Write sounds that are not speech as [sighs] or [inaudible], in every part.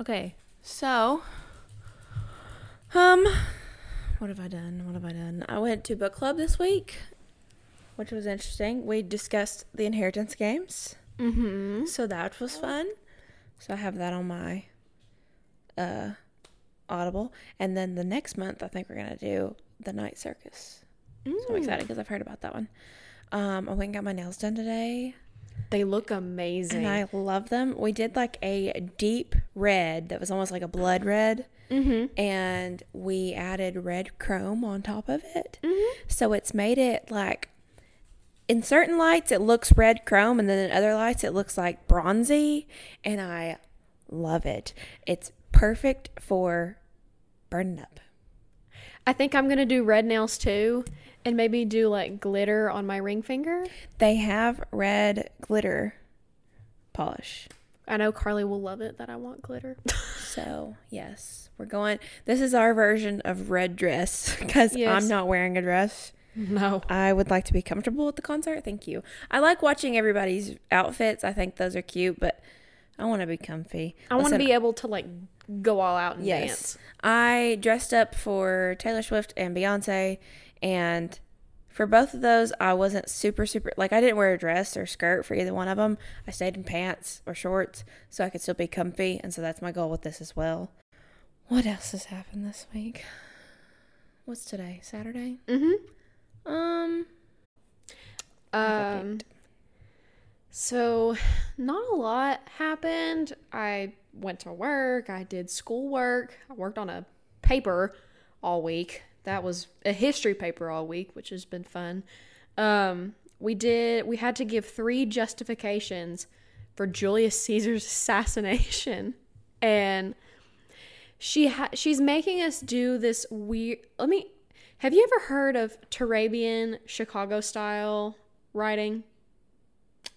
Okay, so, um, what have I done? What have I done? I went to book club this week, which was interesting. We discussed the inheritance games, Mm-hmm. so that was fun. So I have that on my uh Audible, and then the next month I think we're gonna do the Night Circus. So I'm excited because I've heard about that one. Um, I went and got my nails done today. They look amazing. And I love them. We did like a deep red that was almost like a blood red. mm-hmm. And we added red chrome on top of it. Mm-hmm. So it's made it like in certain lights it looks red chrome and then in other lights it looks like bronzy and I love it. It's perfect for burning up. I think I'm gonna do red nails too, and maybe do like glitter on my ring finger. They have red glitter polish. I know Carly will love it that I want glitter. [laughs] So, yes, we're going. This is our version of red dress [laughs] because Yes. I'm not wearing a dress. no. I would like to be comfortable at the concert. Thank you. I like watching everybody's outfits. I think those are cute, but I want to be comfy. I want to be able to like go all out and Yes. dance. I dressed up for Taylor Swift and Beyonce, and for both of those, I wasn't super, super like I didn't wear a dress or skirt for either one of them. I stayed in pants or shorts so I could still be comfy, and so that's my goal with this as well. What else has happened this week? What's today? Saturday? Mm-hmm. Um, Um. So, not a lot happened. I went to work. I did schoolwork. I worked on a paper all week. That was a history paper all week, which has been fun. Um, we did. We had to give three justifications for Julius Caesar's [laughs] assassination, and she ha- she's making us do this weird. Let me. Have you ever heard of Turabian Chicago style writing?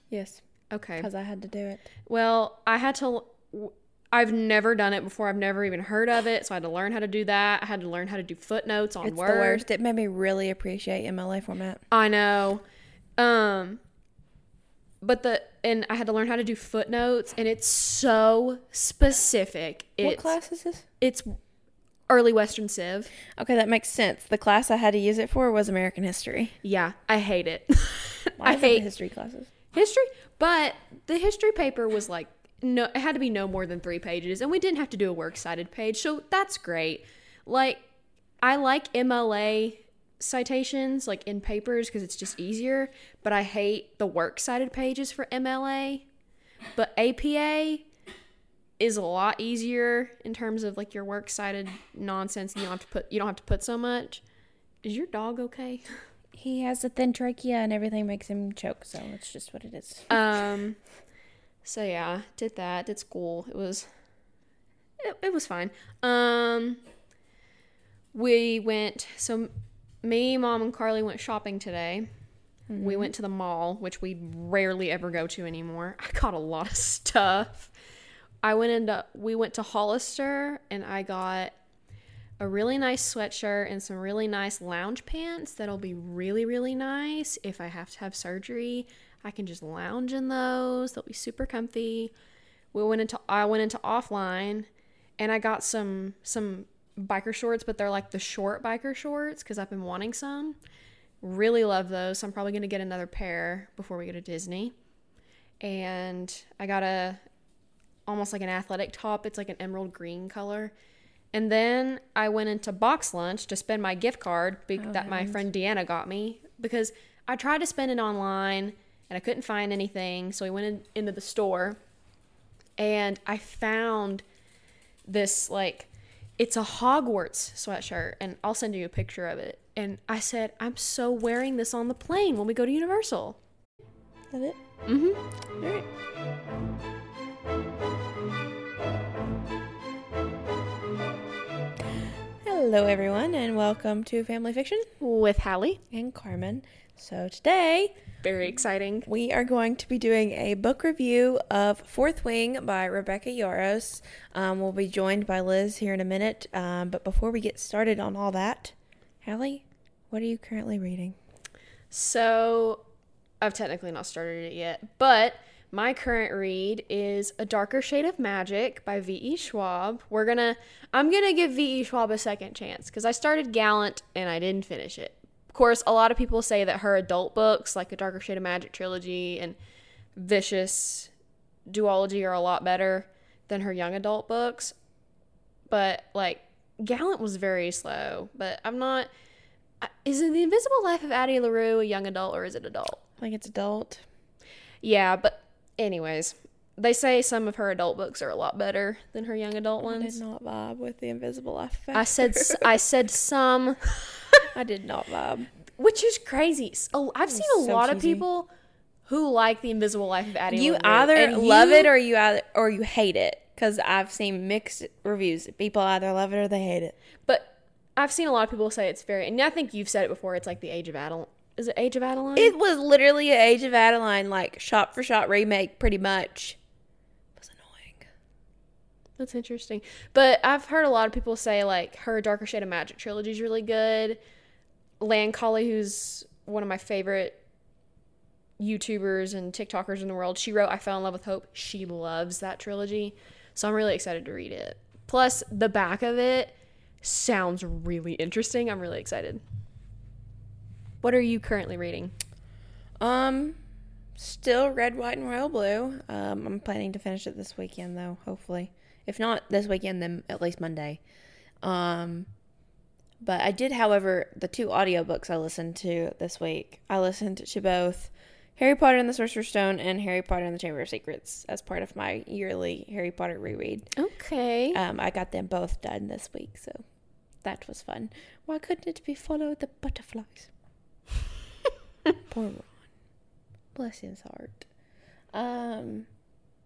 yes, Okay. because I had to do it. Well, I had to. I've never done it before. I've never even heard of it, so I had to learn how to do that. I had to learn how to do footnotes on It's Word. the worst. It made me really appreciate MLA format. I know. Um but the and I had to learn how to do footnotes and it's so specific. It's what class is this? it's early western civ. Okay, that makes sense. The class I had to use it for was American history. Yeah, I hate it. [laughs] I hate history classes. history, but the history paper was like no it had to be no more than 3 pages and we didn't have to do a works cited page. So that's great. Like I like MLA citations like in papers because it's just easier, but I hate the works cited pages for MLA. But APA is a lot easier in terms of like your works cited nonsense. You don't have to put you don't have to put so much. Is your dog okay? He has a thin trachea and everything makes him choke, so it's just what it is. Um so yeah, did that, did school. It was it, it was fine. Um we went so me, mom and Carly went shopping today. We went to the mall, which we rarely ever go to anymore. [laughs] I got a lot of stuff. I went into we went to Hollister and I got a really nice sweatshirt and some really nice lounge pants that'll be really really nice if I have to have surgery. I can just lounge in those. They'll be super comfy. We went into I went into offline and I got some some biker shorts, but they're like the short biker shorts cuz I've been wanting some. Really love those. So I'm probably going to get another pair before we go to Disney. And I got a almost like an athletic top. It's like an emerald green color. And then I went into box lunch to spend my gift card be- Oh, that my friend Deanna got me because I tried to spend it online and I couldn't find anything. So we went in, into the store and I found this like it's a Hogwarts sweatshirt and I'll send you a picture of it. And I said, I'm so wearing this on the plane when we go to Universal. Is that it? Mm-hmm. All right. Hello, everyone, and welcome to Family Fiction With Hallie. and Karmen. So, today Very exciting. we are going to be doing a book review of Fourth Wing by Rebecca Yarros. Um, we'll be joined by Liz here in a minute. Um, but before we get started on all that, Hallie, what are you currently reading? So I've technically not started it yet, but my current read is A Darker Shade of Magic by V.E. Schwab. We're gonna, I'm gonna give V.E. Schwab a second chance because I started Gallant and I didn't finish it. Of course, a lot of people say that her adult books, like A Darker Shade of Magic trilogy and Vicious duology, are a lot better than her young adult books. But like, Gallant was very slow. But I'm not. Is it The Invisible Life of Addie LaRue a young adult or is it adult? I think it's adult. Yeah, but anyways, they say some of her adult books are a lot better than her young adult I did ones. not vibe with the Invisible Life. I said I said some, [laughs] [laughs] I did not vibe. which is crazy. I've seen a so lot of people who like the Invisible Life of Addie. You either love you- it or you either or you hate it. Because I've seen mixed reviews. People either love it or they hate it. but I've seen a lot of people say it's very. And I think you've said it before. It's like the Age of Adaline. Is it Age of Adaline? It was literally an Age of Adaline, like shot for shot remake, pretty much. That's interesting. But I've heard a lot of people say like her Darker Shade of Magic trilogy is really good. Lancali, who's one of my favorite YouTubers and TikTokers in the world, she wrote I Fell in Love with Hope. She loves that trilogy. So I'm really excited to read it. Plus, the back of it sounds really interesting. I'm really excited. What are you currently reading? Um, still red, white, and royal blue. Um, I'm planning to finish it this weekend though. Hopefully, if not this weekend, then at least Monday. Um, but I did, however, the two audiobooks I listened to this week. I listened to both Harry Potter and the Sorcerer's Stone and Harry Potter and the Chamber of Secrets as part of my yearly Harry Potter reread. Okay. Um, I got them both done this week, so that was fun. Why couldn't it be follow the butterflies? [laughs] Poor Ron. Bless his heart. Um,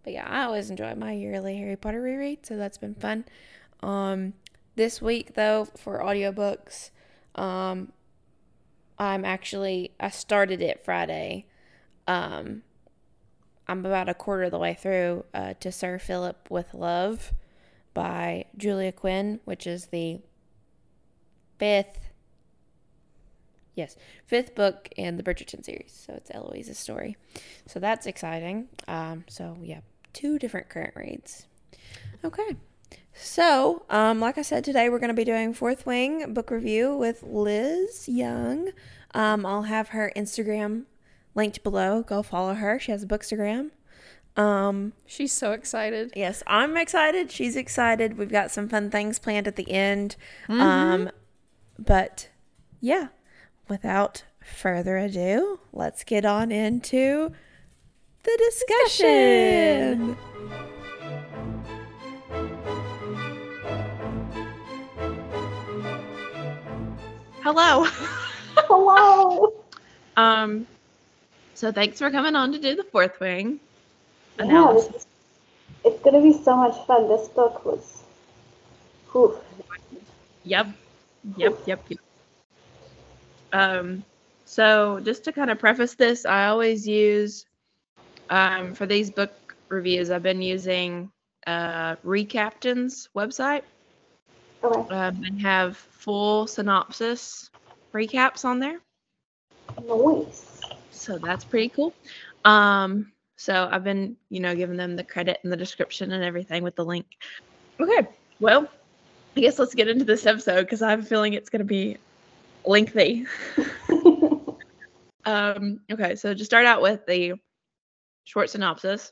but yeah, I always enjoy my yearly Harry Potter reread, so that's been fun. Um, this week though, for audiobooks, um, I'm actually I started it Friday. Um, I'm about a quarter of the way through uh, to Sir Philip with Love by Julia Quinn, which is the fifth, yes, fifth book in the Bridgerton series. So it's Eloise's story. So that's exciting. Um, so yeah, two different current reads. Okay. So, um, like I said, today we're going to be doing Fourth Wing book review with Liz Young. Um, I'll have her Instagram linked below. Go follow her. She has a bookstagram. Um, She's so excited. yes, I'm excited. She's excited. We've got some fun things planned at the end. Mm-hmm. Um, but yeah, without further ado, let's get on into the discussion. Hello. Hello. [laughs] Um, so thanks for coming on to do the fourth wing Yeah, analysis. it's, it's gonna be so much fun. This book was, whew, Yep. Yep. Yep. Yep. Um, so just to kind of preface this, I always use um, for these book reviews. I've been using uh, Recaptain's website okay, um, and have full synopsis recaps on there. noise. So that's pretty cool. Um, so I've been, you know, giving them the credit and the description and everything with the link. Okay, well, I guess let's get into this episode because I have a feeling it's going to be lengthy. [laughs] Um, okay, so to start out with the short synopsis.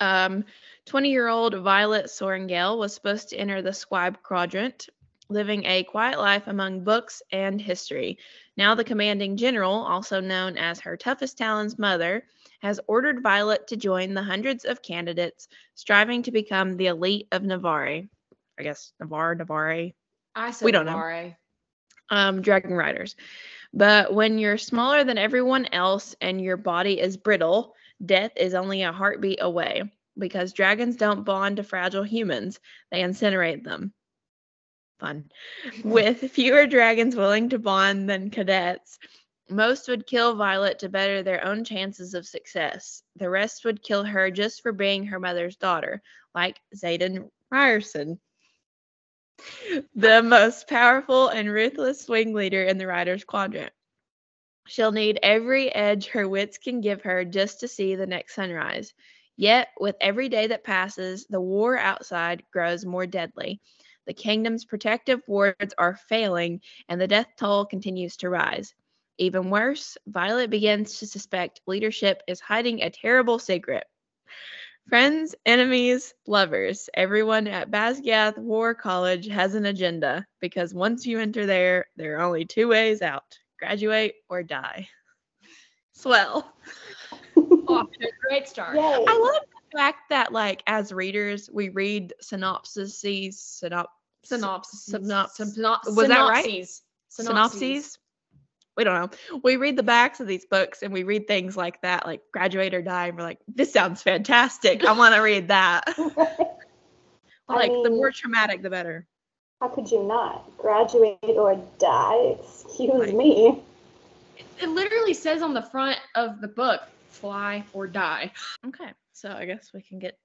Um, 20 year old Violet Sorrengail was supposed to enter the scribe quadrant, living a quiet life among books and history. Now, the commanding general, also known as her toughest Talon's mother, has ordered Violet to join the hundreds of candidates striving to become the elite of Navarre. I guess Navarre, Navarre, I said We don't know. Navarre. um, dragon riders. But when you're smaller than everyone else and your body is brittle, death is only a heartbeat away because dragons don't bond to fragile humans, they incinerate them. Fun. With fewer dragons willing to bond than cadets, most would kill Violet to better their own chances of success. The rest would kill her just for being her mother's daughter, like Xaden Riorson the most powerful and ruthless swing leader in the Riders Quadrant. She'll need every edge her wits can give her just to see the next sunrise. Yet, with every day that passes, the war outside grows more deadly. The kingdom's protective wards are failing, and the death toll continues to rise. Even worse, Violet begins to suspect leadership is hiding a terrible secret. Friends, enemies, lovers, everyone at Basgiath War College has an agenda because once you enter there, there are only two ways out graduate or die. Swell. [laughs] Off to a great start. Yay. I love the fact that, like, as readers, we read synopses, synop- Synopsis. Synop- Synop- was that right? synopses. synopses. We don't know. We read the backs of these books and we read things like that, like graduate or die, and we're like, this sounds fantastic. I want to read that. I [laughs] like, the more traumatic, the better. How could you not? Graduate or die? Excuse Right. me. It literally says on the front of the book, fly or die. Okay, so I guess we can get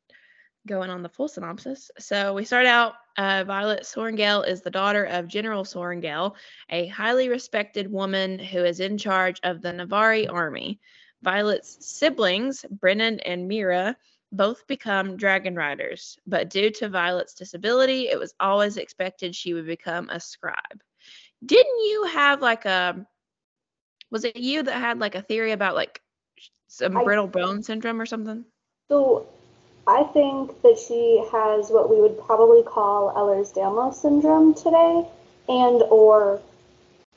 going on the full synopsis. So we start out. Uh, Violet Sorrengail is the daughter of General Sorrengail, a highly respected woman who is in charge of the Navari army. Violet's siblings, Brennan and Mira, both become dragon riders, but due to Violet's disability, it was always expected she would become a scribe. Didn't you have like a was it you that had like a theory about like some I- brittle bone syndrome or something? So I think that she has what we would probably call Ehlers-Danlos syndrome today, and or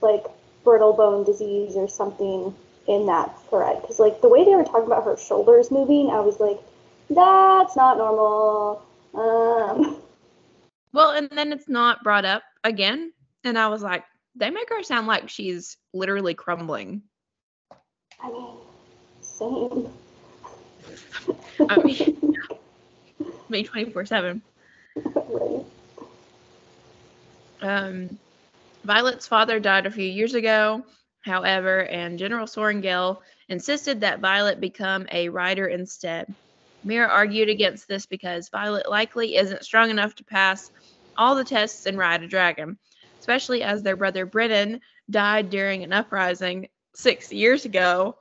like brittle bone disease or something in that thread. Because like the way they were talking about her shoulders moving, I was like, that's not normal. Um, [laughs] Well, and then it's not brought up again. And I was like, they make her sound like she's literally crumbling. I mean, same. I mean, [laughs] me 24 7. Um, Violet's father died a few years ago, however, and General Sorrengail insisted that Violet become a writer instead. Mira argued against this because Violet likely isn't strong enough to pass all the tests and ride a dragon, especially as their brother Brennan died during an uprising six years ago.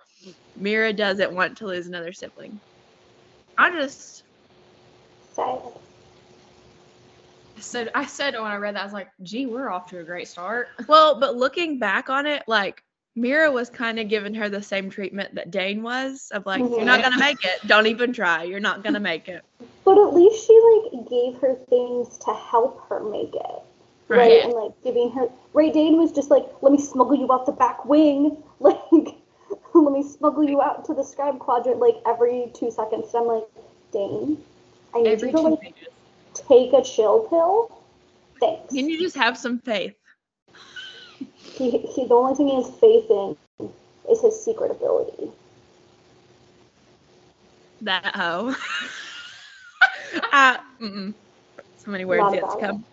Mira doesn't want to lose another sibling. I just, Sad. So I said when I read that, I was like, gee, we're off to a great start. well, but looking back on it, like Mira was kind of giving her the same treatment that Dain was of like, you're not gonna make it. Don't even try. You're not gonna make it. But at least she like gave her things to help her make it. Right. Right. And like giving her Ray Dain was just like, let me smuggle you out the back wing. [laughs] Like let me smuggle you out to the scribe quadrant like every two seconds. And I'm like, Dain, I need Every you to like take a chill pill. Thanks. Can you just have some faith? He, he the only thing he has faith in is his secret ability. That hoe. [laughs] uh, mm-mm. So many words yet to come.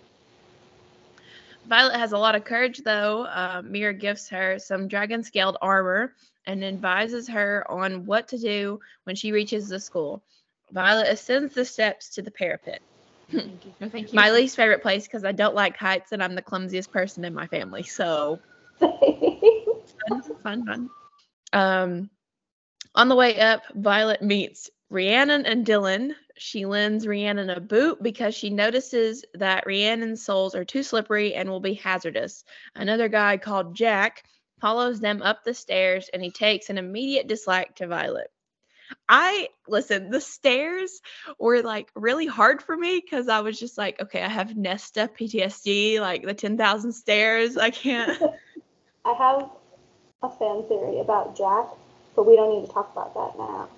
Violet has a lot of courage, though. Uh, Mira gifts her some dragon scaled armor and advises her on what to do when she reaches the school. Violet ascends the steps to the parapet. Thank you. No, thank you. My least favorite place because I don't like heights and I'm the clumsiest person in my family. So [laughs] fun, fun, fun. Um, on the way up, Violet meets Rhiannon and Dylan. She lends Rhiannon a boot because she notices that Rhiannon's soles are too slippery and will be hazardous. Another guy called Jack follows them up the stairs and he takes an immediate dislike to Violet. I listen, the stairs were like really hard for me because I was just like, okay, I have Nesta PTSD, like the 10,000 stairs. I can't. [laughs] I have a fan theory about Jack, but we don't need to talk about that now.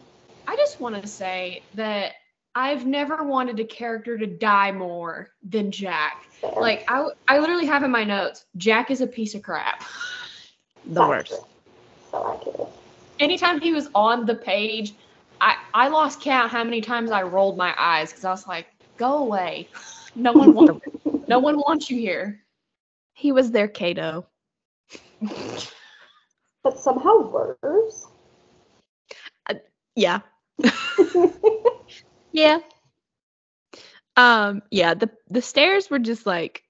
I just want to say that I've never wanted a character to die more than Jack. Fair. Like I, I literally have in my notes, Jack is a piece of crap. The That's worst. true. So accurate. Anytime he was on the page, I, I lost count how many times I rolled my eyes because I was like, "Go away! No one wants, [laughs] no one wants you here." He was their Cato. But somehow worse. Yeah. [laughs] Yeah. Um, yeah, the the stairs were just like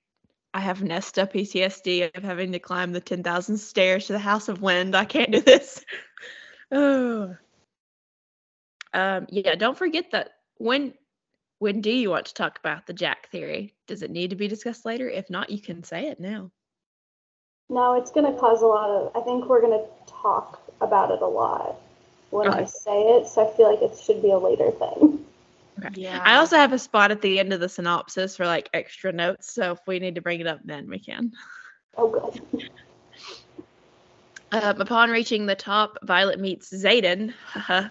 I have Nesta PTSD of having to climb the 10,000 stairs to the House of Wind. I can't do this. Oh. [sighs] Um, yeah, don't forget that when when do you want to talk about the Jack theory? Does it need to be discussed later? If not, you can say it now. No, it's going to cause a lot of. I think we're going to talk about it a lot when I say it, so I feel like it should be a later thing. Okay. Yeah. I also have a spot at the end of the synopsis for like extra notes, so if we need to bring it up then we can. Oh, good. [laughs] Um, upon reaching the top, Violet meets Xaden. [laughs]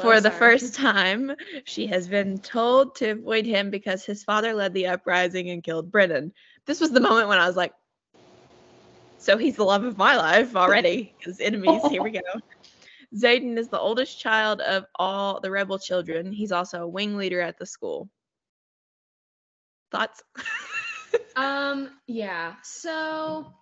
For the her. first [laughs] time, she has been told to avoid him because his father led the uprising and killed Brennan. This was the moment when I was like, so he's the love of my life already. His enemies, here we go. [laughs] Xaden is the oldest child of all the rebel children. He's also a wing leader at the school. Thoughts? Um, yeah. So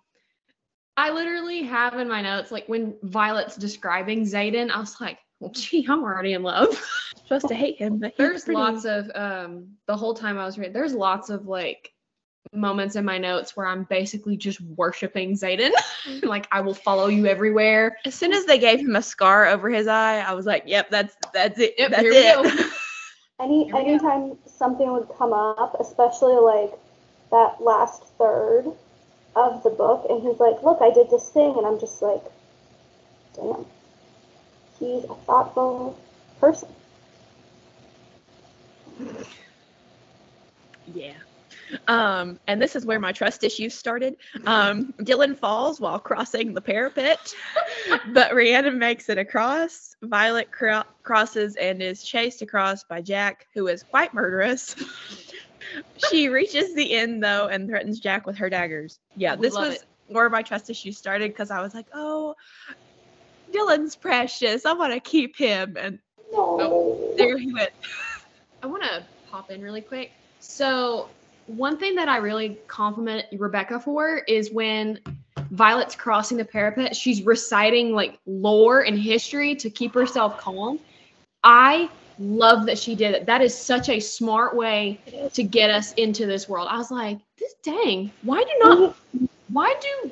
I literally have in my notes, like when Violet's describing Xaden, I was like, well, gee, I'm already in love. [laughs] Supposed to hate him, but he's there's pretty. lots of um the whole time I was reading, there's lots of like moments in my notes where I'm basically just worshiping Xaden. [laughs] like I will follow you everywhere. As soon as they gave him a scar over his eye, I was like, "Yep, that's that's it. Yep, that's here we it." go. [laughs] Any Here go. anytime something would come up, especially like that last third of the book, and he's like, "Look, I did this thing," and I'm just like, "Damn, he's a thoughtful person." Yeah. Um, and this is where my trust issues started. Um, Dylan falls while crossing the parapet, but Rhiannon makes it across. Violet cro- crosses and is chased across by Jack, who is quite murderous. She reaches the end though and threatens Jack with her daggers. Yeah, this love was it. where my trust issues started because I was like, oh, Dylan's precious. I want to keep him. And No. there he went. [laughs] I want to pop in really quick. So, one thing that I really compliment Rebecca for is when Violet's crossing the parapet, she's reciting like lore and history to keep herself calm. I love that she did it. That is such a smart way to get us into this world. I was like, this dang, why do not why do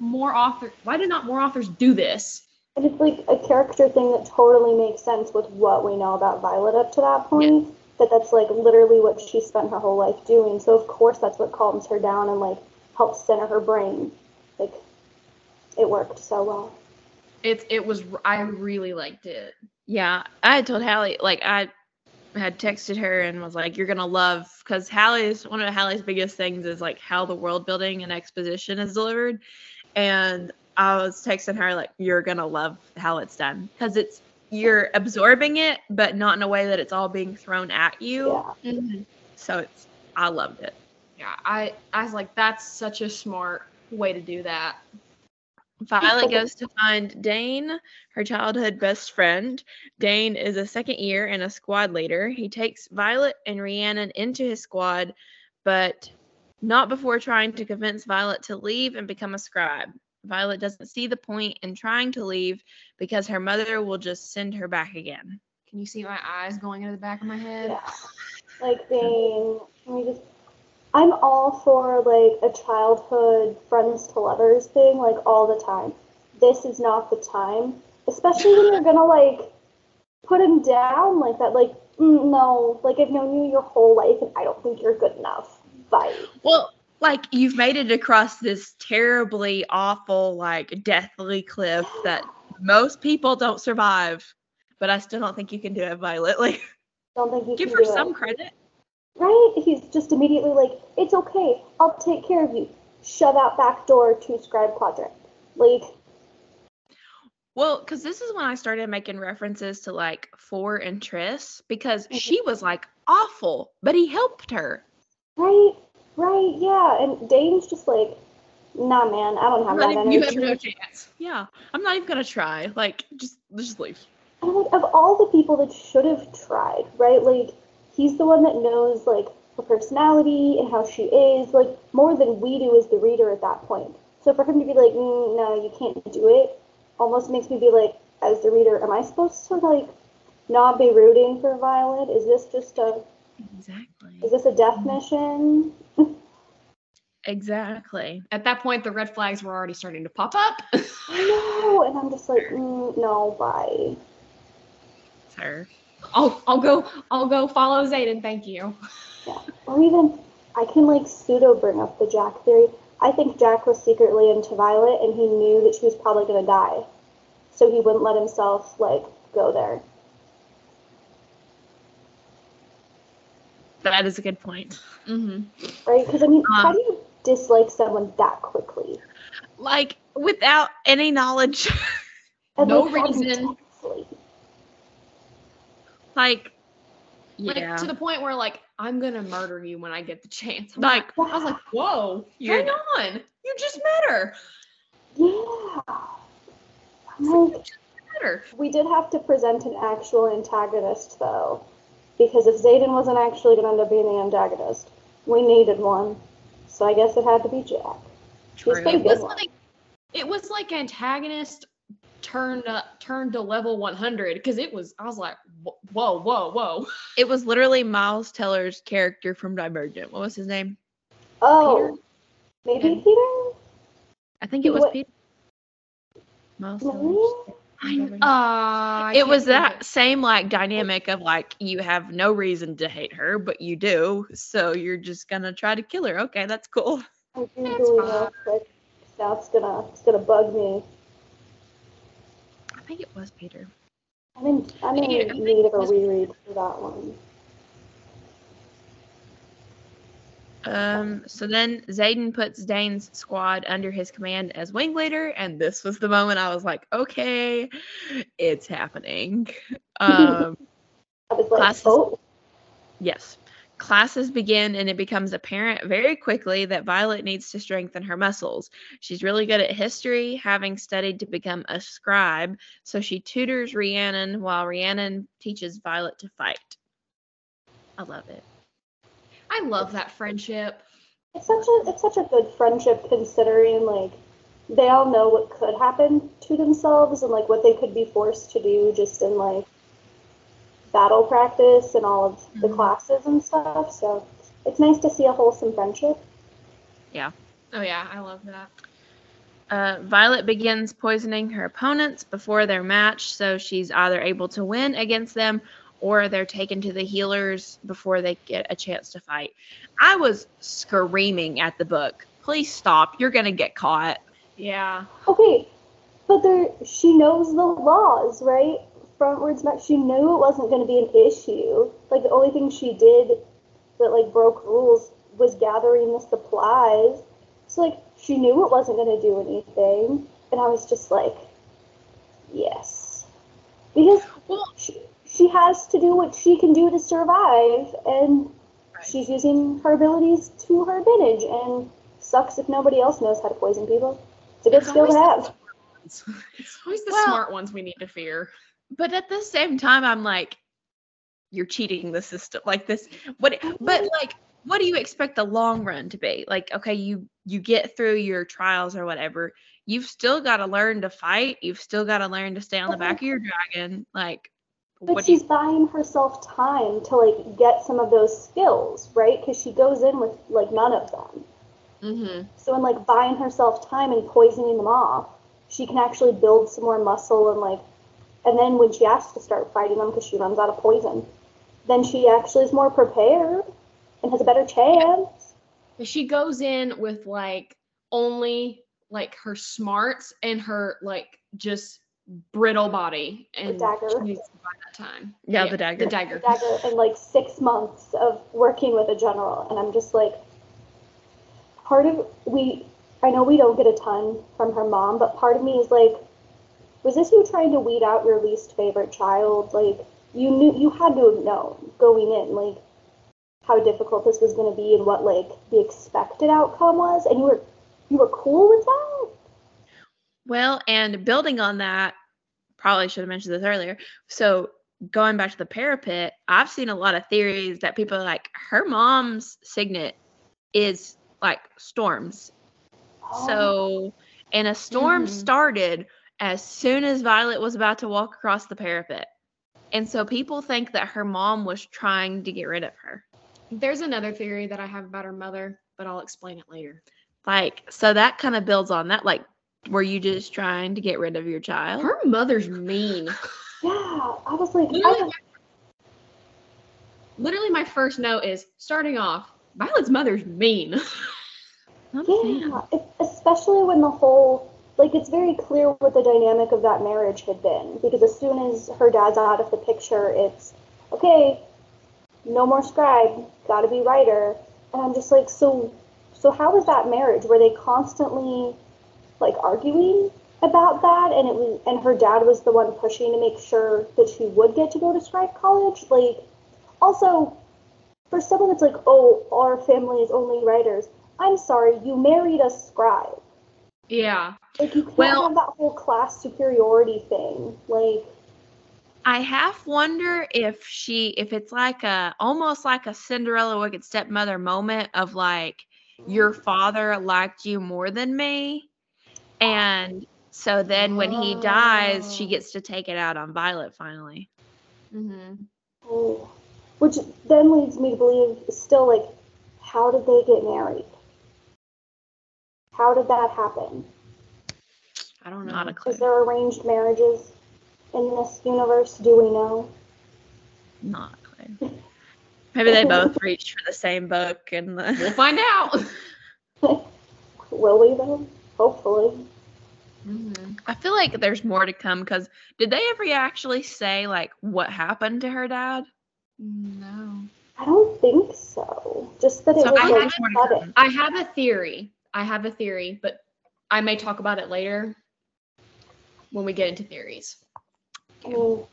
more author why do not more authors do this? And it's like a character thing that totally makes sense with what we know about Violet up to that point. That that's like literally what she spent her whole life doing. So of course that's what calms her down and like helps center her brain. Like it worked so well. It's it was I really liked it. Yeah, I had told Hallie like I had texted her and was like, "You're gonna love," because Hallie's one of Hallie's biggest things is like how the world building and exposition is delivered, and I was texting her like, "You're gonna love how it's done," because it's you're absorbing it, but not in a way that it's all being thrown at you. Yeah. Mm-hmm. So it's I loved it. Yeah, I I was like, that's such a smart way to do that. Violet [laughs] goes to find Dain, her childhood best friend. Dain is a second year and a squad leader. He takes Violet and Rhiannon into his squad, but not before trying to convince Violet to leave and become a scribe. Violet doesn't see the point in trying to leave because her mother will just send her back again. Can you see my eyes going into the back of my head? Yeah. Like dang. can we just I'm all for like a childhood friends to lovers thing, like all the time. This is not the time. Especially when you're gonna like put him down like that. Like, mm, no, like I've known you your whole life and I don't think you're good enough. Bye. Well, like you've made it across this terribly awful, like deathly cliff that most people don't survive. But I still don't think you can do it, Violet. Like, Don't think you give her some it. credit. Right? He's just immediately like, it's okay, I'll take care of you. Shove out back door to scribe quadrant. Like, Well, because this is when I started making references to like Four and Tris because mm-hmm. she was like awful, but he helped her. right, right, yeah. And Dain's just like, nah, man, I don't have that even- You have no chance. Yeah, I'm not even gonna try. Like, just just leave. And like, of all the people that should have tried, right? Like, he's the one that knows like her personality and how she is, like more than we do as the reader at that point. So for him to be like, mm, no, you can't do it, almost makes me be like, as the reader, am I supposed to like not be rooting for Violet? Is this just a Exactly. is this a death mission? Exactly. At that point, the red flags were already starting to pop up. I know, and I'm just like, mm, no, bye. Sir. I'll I'll go I'll go follow Xaden. Thank you. Yeah. Or even, I can like pseudo bring up the Jack theory. I think Jack was secretly into Violet, and he knew that she was probably gonna die, so he wouldn't let himself like go there. That is a good point. Mm-hmm. Right? Because I mean, Um, how do you dislike someone that quickly? Like without any knowledge. No like, how reason. Intensely. like Like yeah. to the point where like I'm gonna murder you when I get the chance. I'm like I was like, whoa, You're hang on, you just met her. Yeah. I'm like, Met her. we did have to present an actual antagonist though, because if Xaden wasn't actually gonna end up being the antagonist, we needed one. So I guess it had to be Jack. True. It was like it was like antagonist turned up turned to level 100 because it was I was like, whoa, whoa, whoa. [laughs] it was literally Miles Teller's character from Divergent. What was his name? Oh, maybe And- Peter? I think it was wa- Peter. Miles Maybe? Teller's. I, Divergent. uh, I it was that of- same like dynamic of like you have no reason to hate her, but you do, so you're just gonna try to kill her. Okay, that's cool. I do That's believe fine. it, but gonna it's gonna bug me. I think it was Peter. I'm in I'm in Yeah, need of a reread for that one. Um, so then Xaden puts Dain's squad under his command as wing leader, and this was the moment I was like, okay, it's happening. [laughs] Um, I was like, Classes- oh, yes. Classes begin, and it becomes apparent very quickly that Violet needs to strengthen her muscles. She's really good at history, having studied to become a scribe, so she tutors Rhiannon while Rhiannon teaches Violet to fight. I love it. I love that friendship. it's such a it's such a good friendship considering like they all know what could happen to themselves and like what they could be forced to do just in like battle practice and all of the Mhm. classes and stuff. So it's nice to see a wholesome friendship. Yeah. Oh yeah, I love that. Uh, Violet begins poisoning her opponents before their match, so she's either able to win against them or they're taken to the healers before they get a chance to fight. I was screaming at the book, please stop, you're gonna get caught. Yeah. Okay, but there she knows the laws, right? Frontwards match. She knew it wasn't going to be an issue. Like the only thing she did that like broke rules was gathering the supplies. So like she knew it wasn't going to do anything, and I was just like, yes, because Well- she she has to do what she can do to survive, and Right. she's using her abilities to her advantage. And sucks if nobody else knows how to poison people. It's a good It's skill to always have. [laughs] It's always the Well- smart ones we need to fear. But at the same time, I'm like, you're cheating the system. Like this, what? But like, what do you expect the long run to be? Like, okay, you you get through your trials or whatever. You've still got to learn to fight. You've still got to learn to stay on the back of your dragon. Like, But what do you she's buying herself time to like get some of those skills, right? Because she goes in with like none of them. Mm-hmm. So in like buying herself time and poisoning them off, she can actually build some more muscle and like, and then when she has to start fighting them because she runs out of poison, then she actually is more prepared and has a better chance. She goes in with like only like her smarts and her like just brittle body and dagger. she needs to that time. Yeah, the dagger. The dagger. Dagger and like six months of working with a general, and I'm just like, part of we, I know we don't get a ton from her mom, but part of me is like, was this you trying to weed out your least favorite child? Like you knew you had to have known going in, like how difficult this was going to be and what like the expected outcome was, and you were you were cool with that. Well, and building on that, probably should have mentioned this earlier. So going back to the parapet, I've seen a lot of theories that people are like her mom's signet is like storms. Oh, So, and a storm Mhm. started as soon as Violet was about to walk across the parapet. And so people think that her mom was trying to get rid of her. There's another theory that I have about her mother. but I'll explain it later. Like, so that kind of builds on that. Like, were you just trying to get rid of your child? Her mother's mean. [gasps] Yeah, I was like, Literally, don't- literally my first note is starting off. Violet's mother's mean. Not a fan. yeah, it, especially when the whole like it's very clear what the dynamic of that marriage had been because as soon as her dad's out of the picture, it's okay, no more scribe, got to be writer, and I'm just like, so, so how was that marriage? Were they constantly like arguing about that, and it was, and her dad was the one pushing to make sure that she would get to go to scribe college, like, also. For someone that's like, oh, our family is only writers, I'm sorry, you married a scribe. Yeah. Like you can't Well- have that whole class superiority thing. Like I half wonder if she, if it's like a, almost like a Cinderella wicked stepmother moment of like, your father liked you more than me. And so then when he dies, she gets to take it out on Violet finally. Mm-hmm. oh. which then leads me to believe still like how did they get married? How did that happen? I don't know. Not a clue. Is there arranged marriages in this universe? Do we know? Not a clue. Maybe they both [laughs] reached for the same book and we'll find out. [laughs] Will we though? Hopefully. mm-hmm. I feel like there's more to come because did they ever actually say like what happened to her dad? No. I don't think so. Just that it So was I like think more to sudden. come. I have a theory. I have a theory, but I may talk about it later when we get into theories. I mean,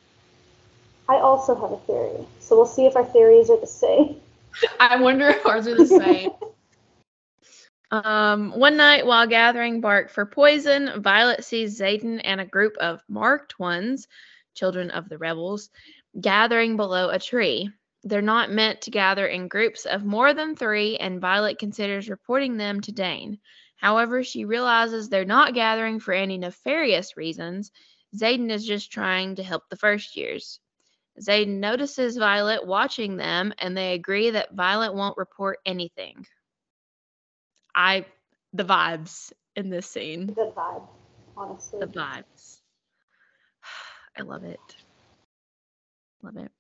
I also have a theory. So we'll see if our theories are the same. [laughs] I wonder if ours are the same. Um, one night while gathering bark for poison, Violet sees Xaden and a group of marked ones, children of the rebels, gathering below a tree. They're not meant to gather in groups of more than three, and Violet considers reporting them to Dain. However, she realizes they're not gathering for any nefarious reasons. Xaden is just trying to help the first years. Xaden notices Violet watching them, and they agree that Violet won't report anything. I the vibes in this scene. The vibes, honestly. The vibes. [sighs] I love it. Love it.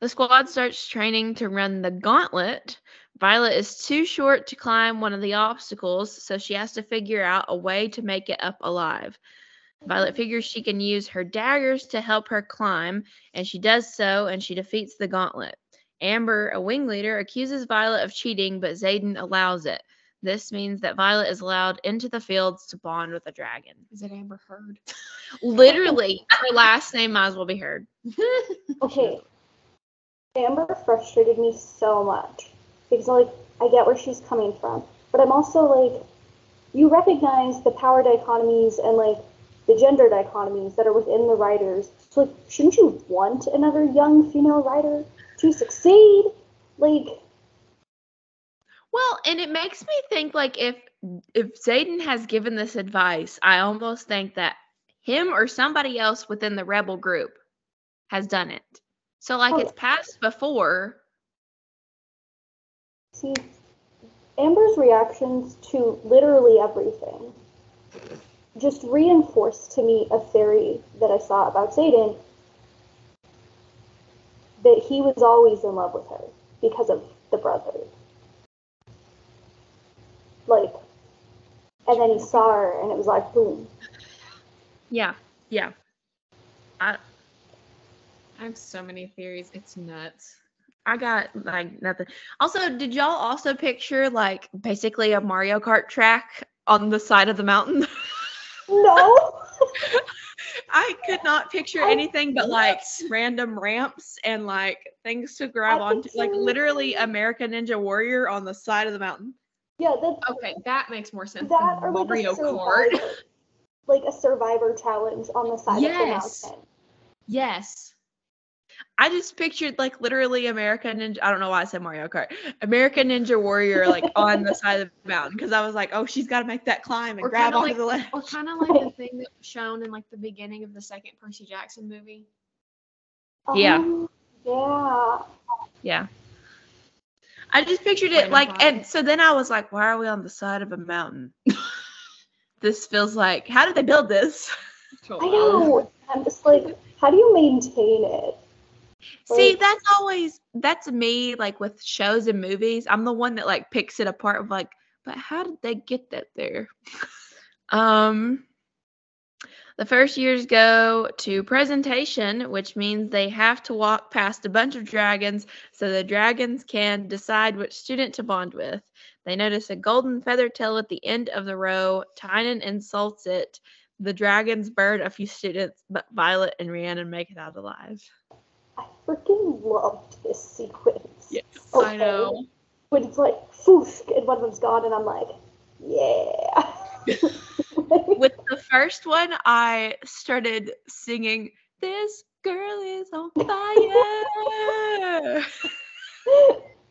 The squad starts training to run the gauntlet. Violet is too short to climb one of the obstacles, so she has to figure out a way to make it up alive. Violet figures she can use her daggers to help her climb, and she does so, and she defeats the gauntlet. Amber, a wing leader, accuses Violet of cheating, but Xaden allows it. This means that Violet is allowed into the fields to bond with a dragon. Is it Amber Heard? [laughs] [laughs] Literally, her last name might as well be heard. [laughs] Okay. Amber frustrated me so much because like I get where she's coming from, but I'm also like you recognize the power dichotomies and like the gender dichotomies that are within the writers. So like shouldn't you want another young female writer to succeed? Like Well, and it makes me think like if if Xaden has given this advice, I almost think that him or somebody else within the rebel group has done it. So like Oh, it's passed before. see Amber's reactions to literally everything just reinforced to me a theory that I saw about Xaden that he was always in love with her because of the brother. Like, and then he saw her and it was like, boom. Yeah. Yeah. I I have so many theories. It's nuts. I got like nothing. Also, did y'all also picture like basically a Mario Kart track on the side of the mountain? [laughs] No! [laughs] I could not picture I- anything but like random ramps and like things to grab I onto, like literally American Ninja Warrior on the side of the mountain. yeah, that's Okay, that makes more sense that than or like Mario a Kart. survivor, like a survivor challenge on the side Yes. of the mountain. Yes. I just pictured like literally American Ninja. I don't know why I said Mario Kart. American Ninja Warrior like [laughs] on the side of the mountain because I was like, oh, she's got to make that climb and Or grab kinda onto like- the ledge. Or kind of [laughs] like the thing that was shown in like the beginning of the second Percy Jackson movie. Yeah. Um, yeah. Yeah. I just pictured it like, thought. and so then I was like, why are we on the side of a mountain? [laughs] this feels like, how did they build this? I know. I'm just like, how do you maintain it? See, that's always that's me. Like with shows and movies, I'm the one that like picks it apart. Of like, but how did they get that there? [laughs] um, the first years go to presentation, which means they have to walk past a bunch of dragons so the dragons can decide which student to bond with. They notice a golden feather tail at the end of the row. Tynan insults it. The dragons burn a few students, but Violet and Rhiannon make it out alive. I freaking loved this sequence. Yes, I know. When it's like, foosh, and one of them's gone, and I'm like, yeah. [laughs] with the first one, I started singing, This girl is on fire.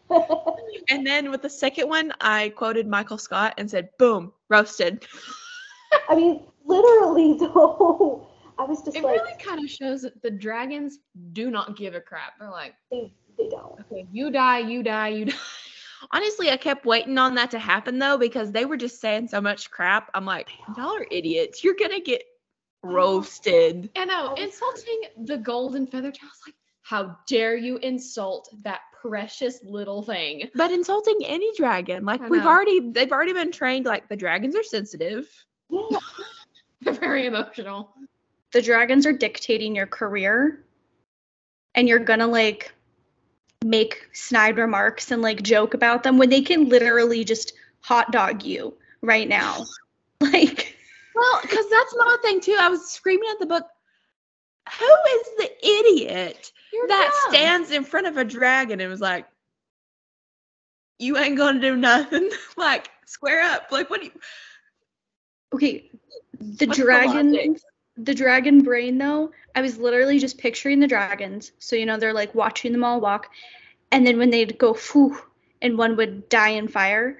[laughs] and then with the second one, I quoted Michael Scott and said, Boom, roasted. I mean, literally, though, I was just It like, really kind of shows that the dragons do not give a crap. They're like, they, they don't. okay, you die, you die, you [laughs] die. Honestly, I kept waiting on that to happen though, because they were just saying so much crap. I'm like, Y'all are idiots. You're going to get roasted. I uh, know, insulting the golden feather tail is like, how dare you insult that precious little thing? But insulting any dragon, like we've already, they've already been trained, like the dragons are sensitive. Yeah. [laughs] They're very emotional. The dragons are dictating your career and you're gonna like make snide remarks and like joke about them when they can literally just hot dog you right now [laughs] like Well, because that's my thing too. I was screaming at the book. Who is the idiot You're that dumb. stands in front of a dragon and was like, "You ain't gonna do nothing." [laughs] like, square up. Like, what do you? okay the what's the dragon logic? The dragon brain though i was literally just picturing the dragons. So you know they're like watching them all walk. And then when they'd go foo and one would die in fire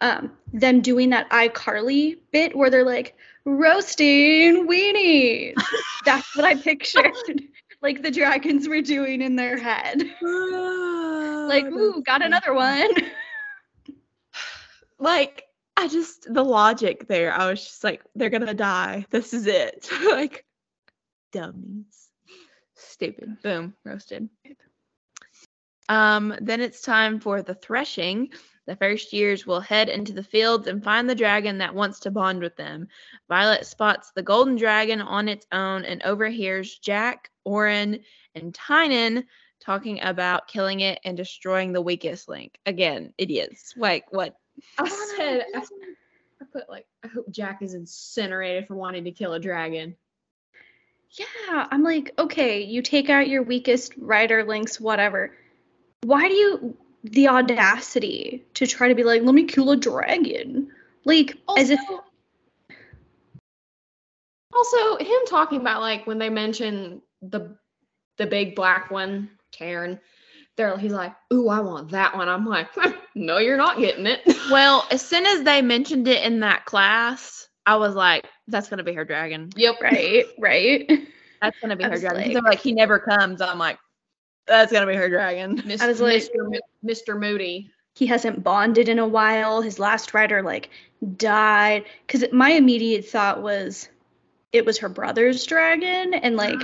um them doing that icarly bit where they're like roasting weenies. [laughs] That's what i pictured [laughs] like the dragons were doing in their head. [sighs] Like ooh got another one. Like I just the logic there. I was just like, they're gonna die. This is it. [laughs] like, dummies, stupid. Boom, roasted. Um, then it's time for the threshing. The first years will head into the fields and find the dragon that wants to bond with them. Violet spots the golden dragon on its own and overhears Jack, Oren, and Tynan talking about killing it and destroying the weakest link. Again, idiots. Like, what? [laughs] I said, I, I put like, I hope Jack is incinerated for wanting to kill a dragon. Yeah, I'm like, okay, you take out your weakest rider links, whatever. Why do you the audacity to try to be like, let me kill a dragon? Like, as if Also, also him talking about like when they mention the the big black one, Tairn, they're he's like, ooh, I want that one. I'm like, [laughs] no, you're not getting it. [laughs] Well, as soon as they mentioned it in that class, I was like, that's gonna be her dragon. yep. right, right. [laughs] That's gonna be her dragon. like- They're like, he never comes. I'm like, that's gonna be her dragon. Mis- I was like- Mr. Mo- Mr. Moody. He hasn't bonded in a while. His last rider like died. Cause my immediate thought was it was her brother's dragon and like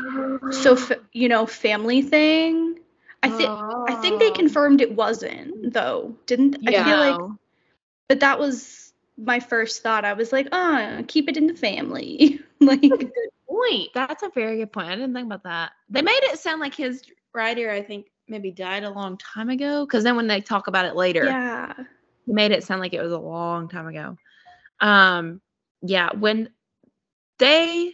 so [gasps] fa- you know, family thing. I think I think they Oh. confirmed it wasn't though, didn't I feel like but that was my first thought. I was like, oh, keep it in the family. [laughs] like, good point. That's a very good point. I didn't think about that. They made it sound like his writer, I think, maybe died a long time ago. Because then when they talk about it later, yeah. made it sound like it was a long time ago. Um, yeah, when they,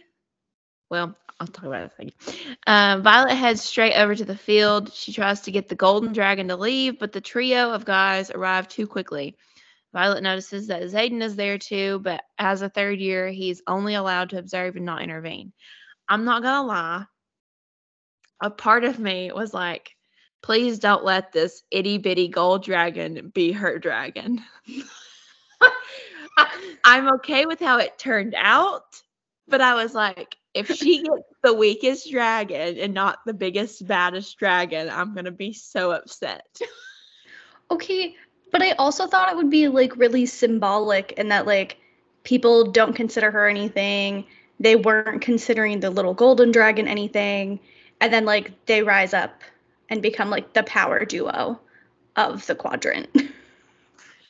well, I'll talk about it in a second. Um, Violet heads straight over to the field. She tries to get the golden dragon to leave, but the trio of guys arrive too quickly. Violet notices that Xaden is there too, but as a third year, he's only allowed to observe and not intervene. I'm not gonna lie. A part of me was like, please don't let this itty bitty gold dragon be her dragon. [laughs] I'm okay with how it turned out, but I was like, if she gets the weakest dragon and not the biggest, baddest dragon, I'm gonna be so upset. Okay. But I also thought it would be like really symbolic in that like people don't consider her anything. They weren't considering the little golden dragon anything. And then like they rise up and become like the power duo of the quadrant. [laughs]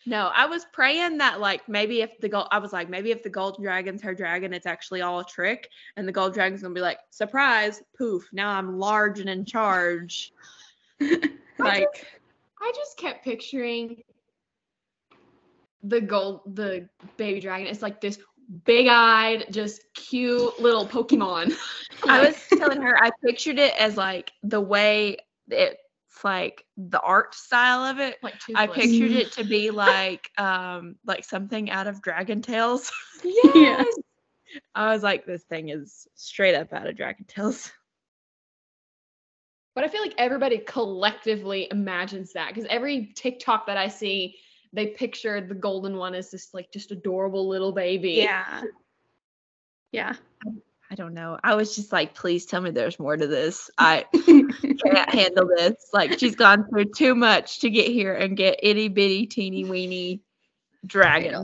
No, I was praying that like maybe if the gold, I was like maybe if the golden dragon's her dragon, it's actually all a trick, and the gold dragon's gonna be like surprise, poof, now I'm large and in charge. [laughs] like I just kept picturing the gold, the baby dragon. It's like this big-eyed, just cute little Pokemon. [laughs] I was telling her, I pictured it as like the way it's like the art style of it. like I pictured it to be [laughs] like um like something out of Dragon Tales. [laughs] Yeah. I was like, this thing is straight up out of Dragon Tales. But I feel like everybody collectively imagines that because every TikTok that I see, they picture the golden one as this like just adorable little baby. yeah. Yeah. I don't know. I was just like, please tell me there's more to this. I [laughs] can't handle this. Like she's gone through too much to get here and get itty bitty teeny weeny dragon.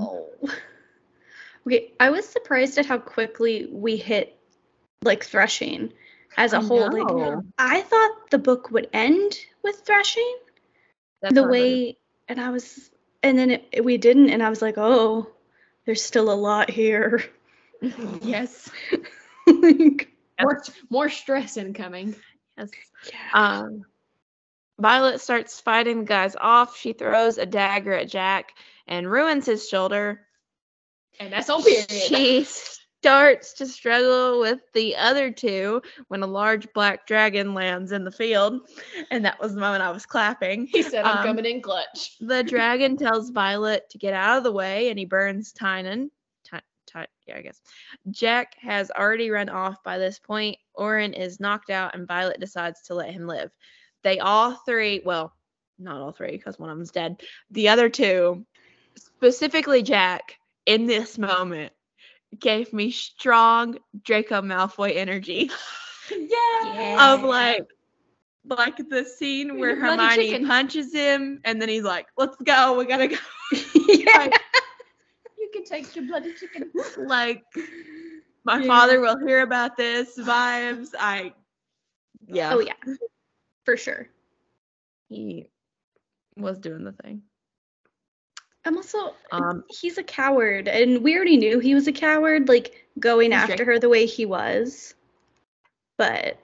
Okay, I was surprised at how quickly we hit like threshing as a I whole. Like I thought the book would end with threshing That's the way and I was and then it, it- we didn't and I was like, "Oh, there's still a lot here." [laughs] Yes. [laughs] like, More, more stress incoming. Yes. yeah. Um, Violet starts fighting the guys off. She throws a dagger at Jack and ruins his shoulder. And that's all period. She starts to struggle with the other two when a large black dragon lands in the field. And that was the moment I was clapping. he said, I'm Um, coming in clutch. The dragon tells Violet to get out of the way and he burns Tynan. Ty, yeah, I guess. Jack has already run off by this point. Oren is knocked out and Violet decides to let him live. They all three, well, not all three because one of them's dead. The other two, specifically Jack, in this moment, gave me strong Draco Malfoy energy yeah. of like like the scene where Bloody Hermione chicken. punches him and then he's like, "Let's go, we gotta go." [laughs] [laughs] yeah. You can take your bloody chicken. [laughs] like my Yeah. father will hear about this vibes. I yeah, Oh yeah. For sure. he was doing the thing. I'm also Um, he's a coward and we already knew he was a coward like going after Draco. her the way he was. But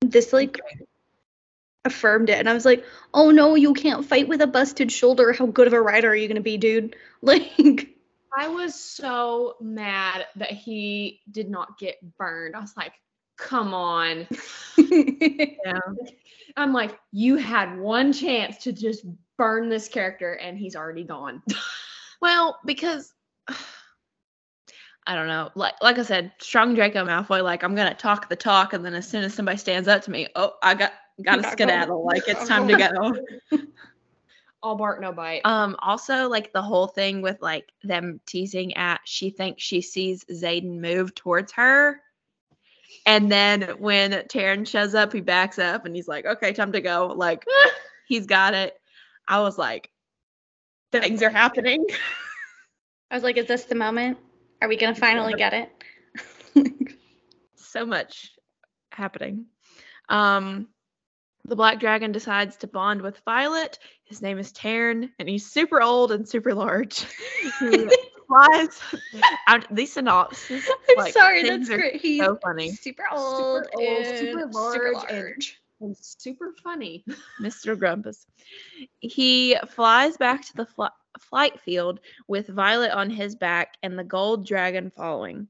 this like affirmed it and I was like, "Oh no, you can't fight with a busted shoulder. How good of a rider are you going to be, dude?" [laughs] Like I was so mad that he did not get burned. I was like, come on. [laughs] yeah. I'm like, you had one chance to just burn this character and he's already gone. [laughs] Well, because [sighs] I don't know. Like like I said, strong Draco Malfoy. Like I'm gonna talk the talk, and then as soon as somebody stands up to me, oh, I got Gotta go. skedaddle. Like it's [laughs] time to go. All bark, no bite. Um, also like the whole thing with like them teasing at she thinks she sees Xaden move towards her. And then when Tairn shows up, he backs up and he's like, okay, time to go. Like [laughs] he's got it. I was like, things are happening. I was like, "Is this the moment? Are we going to finally get it?" so much happening. Um, the black dragon decides to bond with Violet. His name is Tairn, and he's super old and super large. [laughs] he flies. Out, these synopses. [laughs] I'm like, sorry, that's great. He's So funny, super old, super, old, and super super large, and- And super funny. [laughs] Mr. Grumpus. He flies back to the fl- flight field with Violet on his back and the gold dragon following.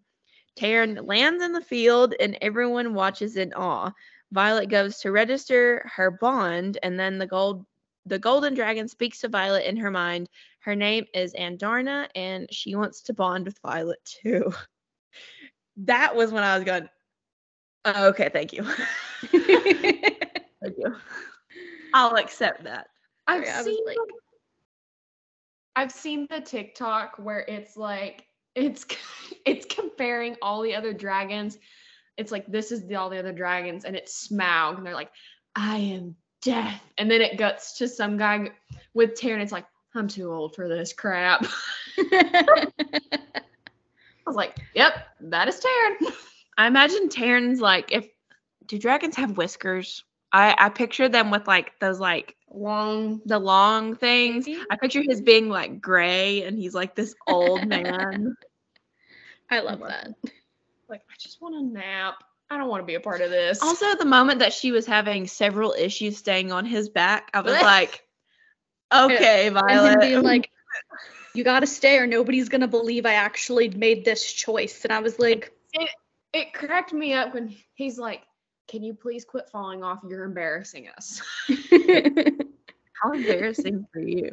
Tairn lands in the field and everyone watches in awe. Violet goes to register her bond and then the gold the golden dragon speaks to Violet in her mind. Her name is Andarna and she wants to bond with Violet too. [laughs] That was when I was going, "Oh, okay, thank you. [laughs] thank you. I'll accept that. I've seen like- the- I've seen the TikTok where it's like it's [laughs] it's comparing all the other dragons. It's like this is the, all the other dragons, and it's Smaug, and they're like, "I am death," and then it guts to some guy with Tairn. It's like, I'm too old for this crap. [laughs] I was like, yep, that is Tairn. I imagine Tairn's like if do dragons have whiskers? I I picture them with like those like Long. the long things. Maybe? I picture his being like gray and he's like this old man. [laughs] I love that. Like, I just want a nap. I don't want to be a part of this. Also, the moment that she was having several issues staying on his back, I was [laughs] like, okay, And him Violet. being like, "You gotta stay, or nobody's gonna believe I actually made this choice." And I was like, it cracked me up when he's like, "Can you please quit falling off? You're embarrassing us." [laughs] How embarrassing for you.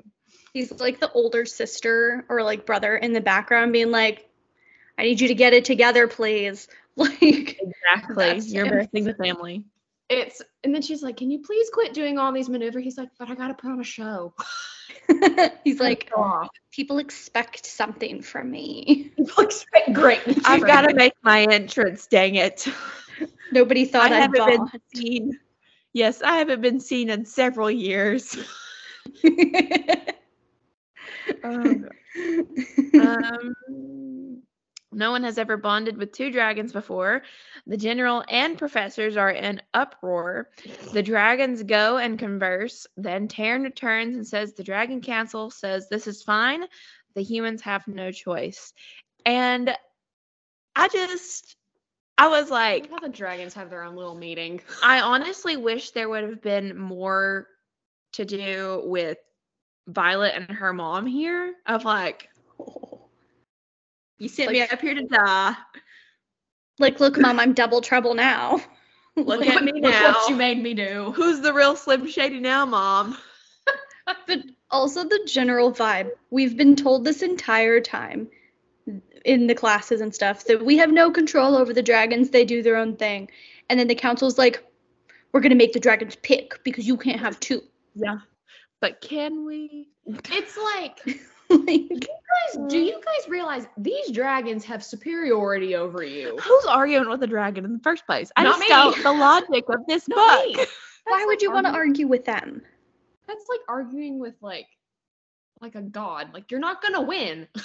he's like the older sister or like brother in the background, being like, "I need you to get it together, please." [laughs] Like, Exactly. You're him. embarrassing the family. It's and then she's like, "Can you please quit doing all these maneuvers?" He's like, "But I gotta put on a show." [laughs] he's like, Go "People expect something from me." [laughs] People expect great. I've got to make my entrance. Dang it. Nobody thought I I'd haven't been seen. Yes, I haven't been seen in several years. Oh, um, no one has ever bonded with two dragons before. The general and professors are in uproar. The dragons go and converse. Then Tairn returns and says the dragon council says this is fine. The humans have no choice. And I just, I was like, how the dragons have their own little meeting. [laughs] I honestly wish there would have been more to do with Violet and her mom here. Of like, [laughs] you sent me Like- up here to die. like, look, mom, I'm double trouble now. [laughs] Look at me Look now. what you made me do. Who's the real Slim Shady now, mom? [laughs] But also the general vibe. We've been told this entire time in the classes and stuff that we have no control over the dragons. They do their own thing. And then the council's like, we're going to make the dragons pick because you can't have two. Yeah. But can we? It's like, [laughs] [laughs] like, guys, do mm. you guys realize these dragons have superiority over you? Who's arguing with a dragon in the first place? I Not just me. don't the logic of this Not me. book. [laughs] why That's would like you want to argue with them? That's like arguing with like, like a god. Like you're not gonna win. [laughs]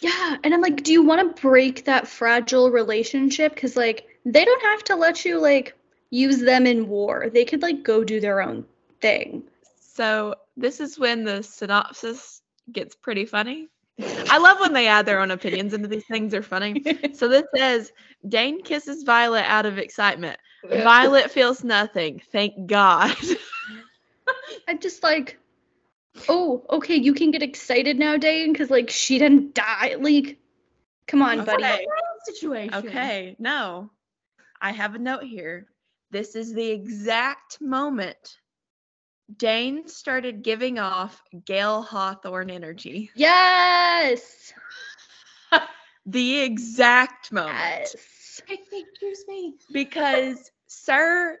Yeah. And I'm like, do you want to break that fragile relationship? Because, like, they don't have to let you, like, use them in war. They could, like, go do their own thing. So this is when the synopsis gets pretty funny. I love when they add their own opinions into these things. They're funny. [laughs] So this says Dain kisses Violet out of excitement. Violet feels nothing. Thank God. [laughs] I'm just like, oh, okay, you can get excited now, Dain, because like she didn't die. Like, come on, buddy. Okay. situation. Okay, no. I have a note here. This is the exact moment Dain started giving off Gale Hawthorne energy. Yes. [laughs] The exact moment. Yes. Pick me, because Sir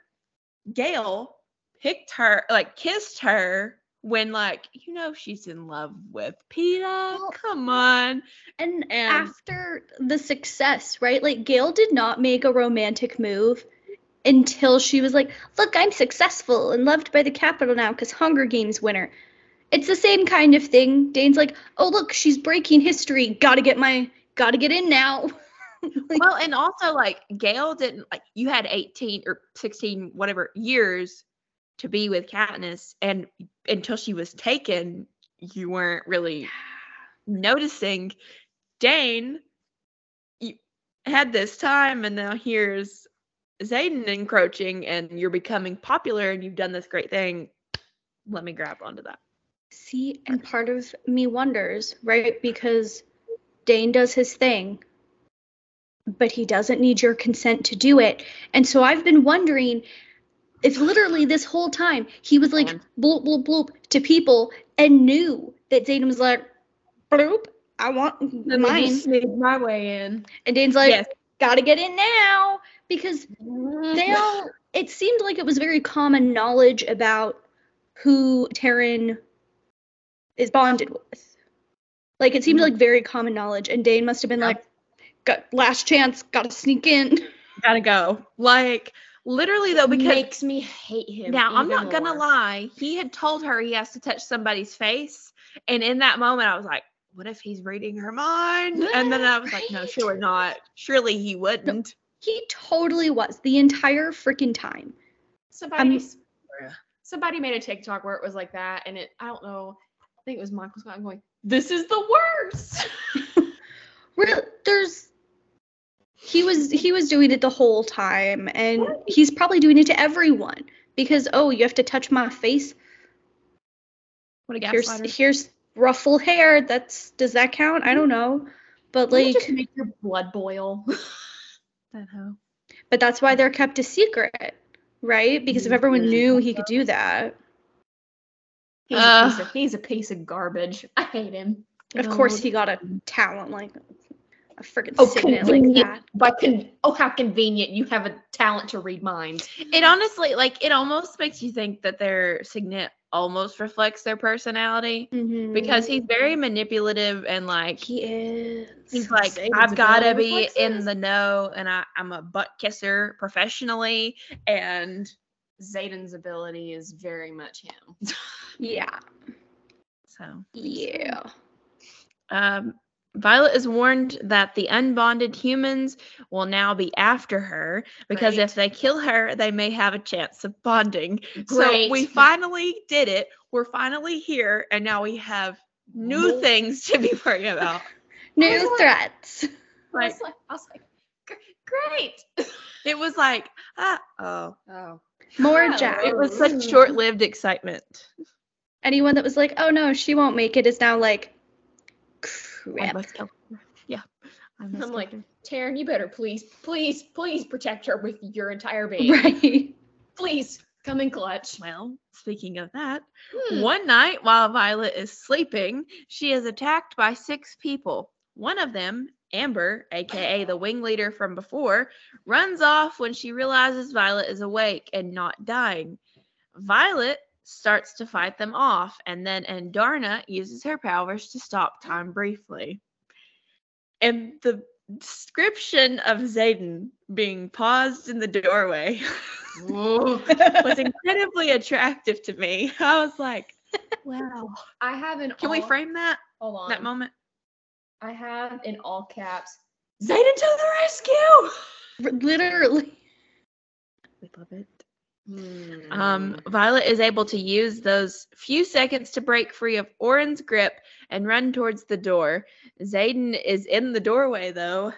Gale picked her, like kissed her when, like, you know, she's in love with Peeta. Well- Come on. And, And- after the success, right? Like Gale did not make a romantic move until she was like, "Look, I'm successful and loved by the Capitol now because Hunger Games winner." It's the same kind of thing. Dain's like, "Oh, look, she's breaking history. Got to get my, got to get in now." [laughs] Like- Well, and also, like, Gale didn't, like, you had 18 or 16, whatever years to be with Katniss, and until she was taken, you weren't really noticing. Dain, you had this time, and now here's Xaden encroaching, and you're becoming popular, and you've done this great thing. Let me grab onto that. See, and part of me wonders, right? Because Dain does his thing, but he doesn't need your consent to do it. And so I've been wondering if literally this whole time he was like bloop, bloop, bloop to people and knew that Xaden was like, bloop, I want Let me mine. just sneak my way in. And Dain's like, Yes. gotta get in now. Because they all it seemed like it was very common knowledge about who Tairn is bonded with. Like it seemed Mhm. like very common knowledge, and Dain must have been Yeah. like, "Got last chance, gotta sneak in." [laughs] Gotta go. Like, literally, though, because makes me hate him. Now, I'm even not gonna lie. He had told her he has to touch somebody's face, And in that moment, I was like, what if he's reading her mind? And then I was like, no, surely not. Surely he wouldn't. He totally was the entire freaking time. Somebody, Um, somebody made a TikTok where it was like that, and it I don't know. I think it was Michael Scott going, "This is the worst." [laughs] There's he was he was doing it the whole time, and he's probably doing it to everyone because oh, you have to touch my face. What a Here's here's ruffle hair. That's does that count? I don't know, but you like, just make your blood boil. [laughs] That hoe. but that's why they're kept a secret, right? Because if everyone Mhm. knew he could do that, He's, Uh. a piece of, he's a piece of garbage. I hate him. of course he got a talent like a freaking Oh, signet like that. By con- oh, how convenient! You have a talent to read minds. It honestly, like, it almost makes you think that their signet almost reflects their personality because he's very manipulative and like he is. he's like Satan's I've got to be in the know and I, I'm a butt kisser professionally and Xaden's ability is very much him. [laughs] yeah, so yeah. um Violet is warned that the unbonded humans will now be after her because Great. if they kill her, they may have a chance of bonding. Great. So we finally did it. We're finally here, and now we have new More- things to be worried [laughs] about. New was like- threats. I Like was like, I was like, great. it was like, ah, oh, Oh, More Hello. Jack. it was such short-lived excitement. Anyone that was like, "Oh no, she won't make it," is now like, I "Crap." must kill her. Yeah, I I'm like, her. Tairn, you better please, please, please protect her with your entire [laughs] being. Right. Please come in clutch. Well, speaking of that, Hmm. one night while Violet is sleeping, she is attacked by six people. One of them, Amber, aka the wing leader from before, runs off when she realizes Violet is awake and not dying. Violet starts to fight them off, and then Andarna uses her powers to stop time briefly. And the description of Xaden being paused in the doorway [laughs] was incredibly attractive to me. I was like, wow. I have an. Can we frame that Hold on. that moment? I have in all caps. Xaden to the rescue. Literally. We love it. Um, Violet is able to use those few seconds to break free of Oren's grip and run towards the door. Xaden is in the doorway though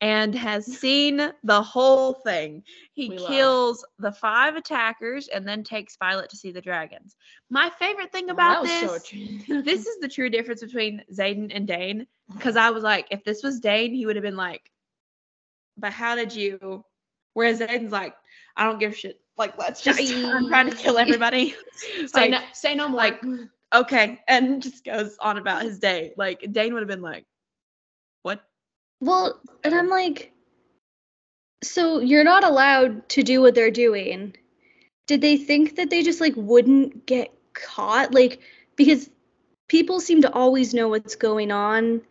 and has [laughs] seen the whole thing. He We love. kills the five attackers and then takes Violet to see the dragons. My favorite thing about was so this true. this is the true difference between Xaden and Dain. Because I was like, if this was Dain, he would have been like, but how did you? Whereas Xaden's like, I don't give a shit. Like, let's just, I'm trying to kill everybody. [laughs] [laughs] Say, like, no, say no more. like, okay. And just goes on about his day. Like, Dain would have been like, what? Well, and I'm like, so you're not allowed to do what they're doing. Did they think that they just like wouldn't get caught? Like, because people seem to always know what's going on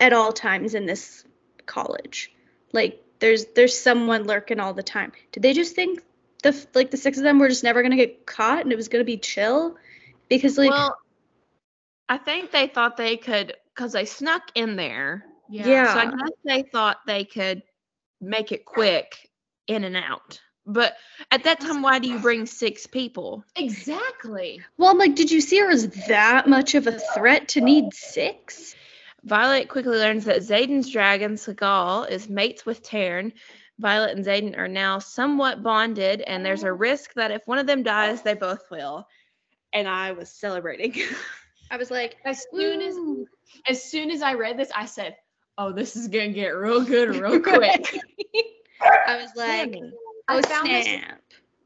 at all times in this college. Like, there's there's someone lurking all the time. Did they just think the like the six of them were just never gonna get caught and it was gonna be chill? Because like, well, I think they thought they could, because they snuck in there. yeah. So I guess they thought they could make it quick in and out. But at that time, why do you bring six people? exactly. well, I'm like, did you see her as that much of a threat to need six? Violet quickly learns that Xaden's dragon, Sgaeyl, is mates with Tairn. Violet and Xaden are now somewhat bonded, and there's a risk that if one of them dies, they both will. And I was celebrating. [laughs] I was like, As soon as [laughs] as soon as I read this, I said, "Oh, this is gonna get real good [laughs] real quick." I was like, oh I found this.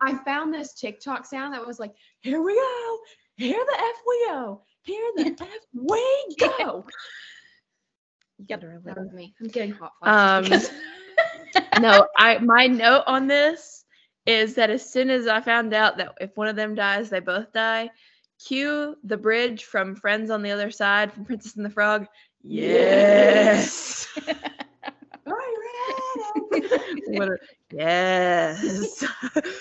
I found this TikTok sound that was like, "Here we go, here the f we go, here the f we go." Yep. That was me. I'm getting hot Um, flashes. No, I my note on this is that as soon as I found out that if one of them dies, they both die. Cue the bridge from Friends on the Other Side from Princess and the Frog. Yes. [laughs] A- yes.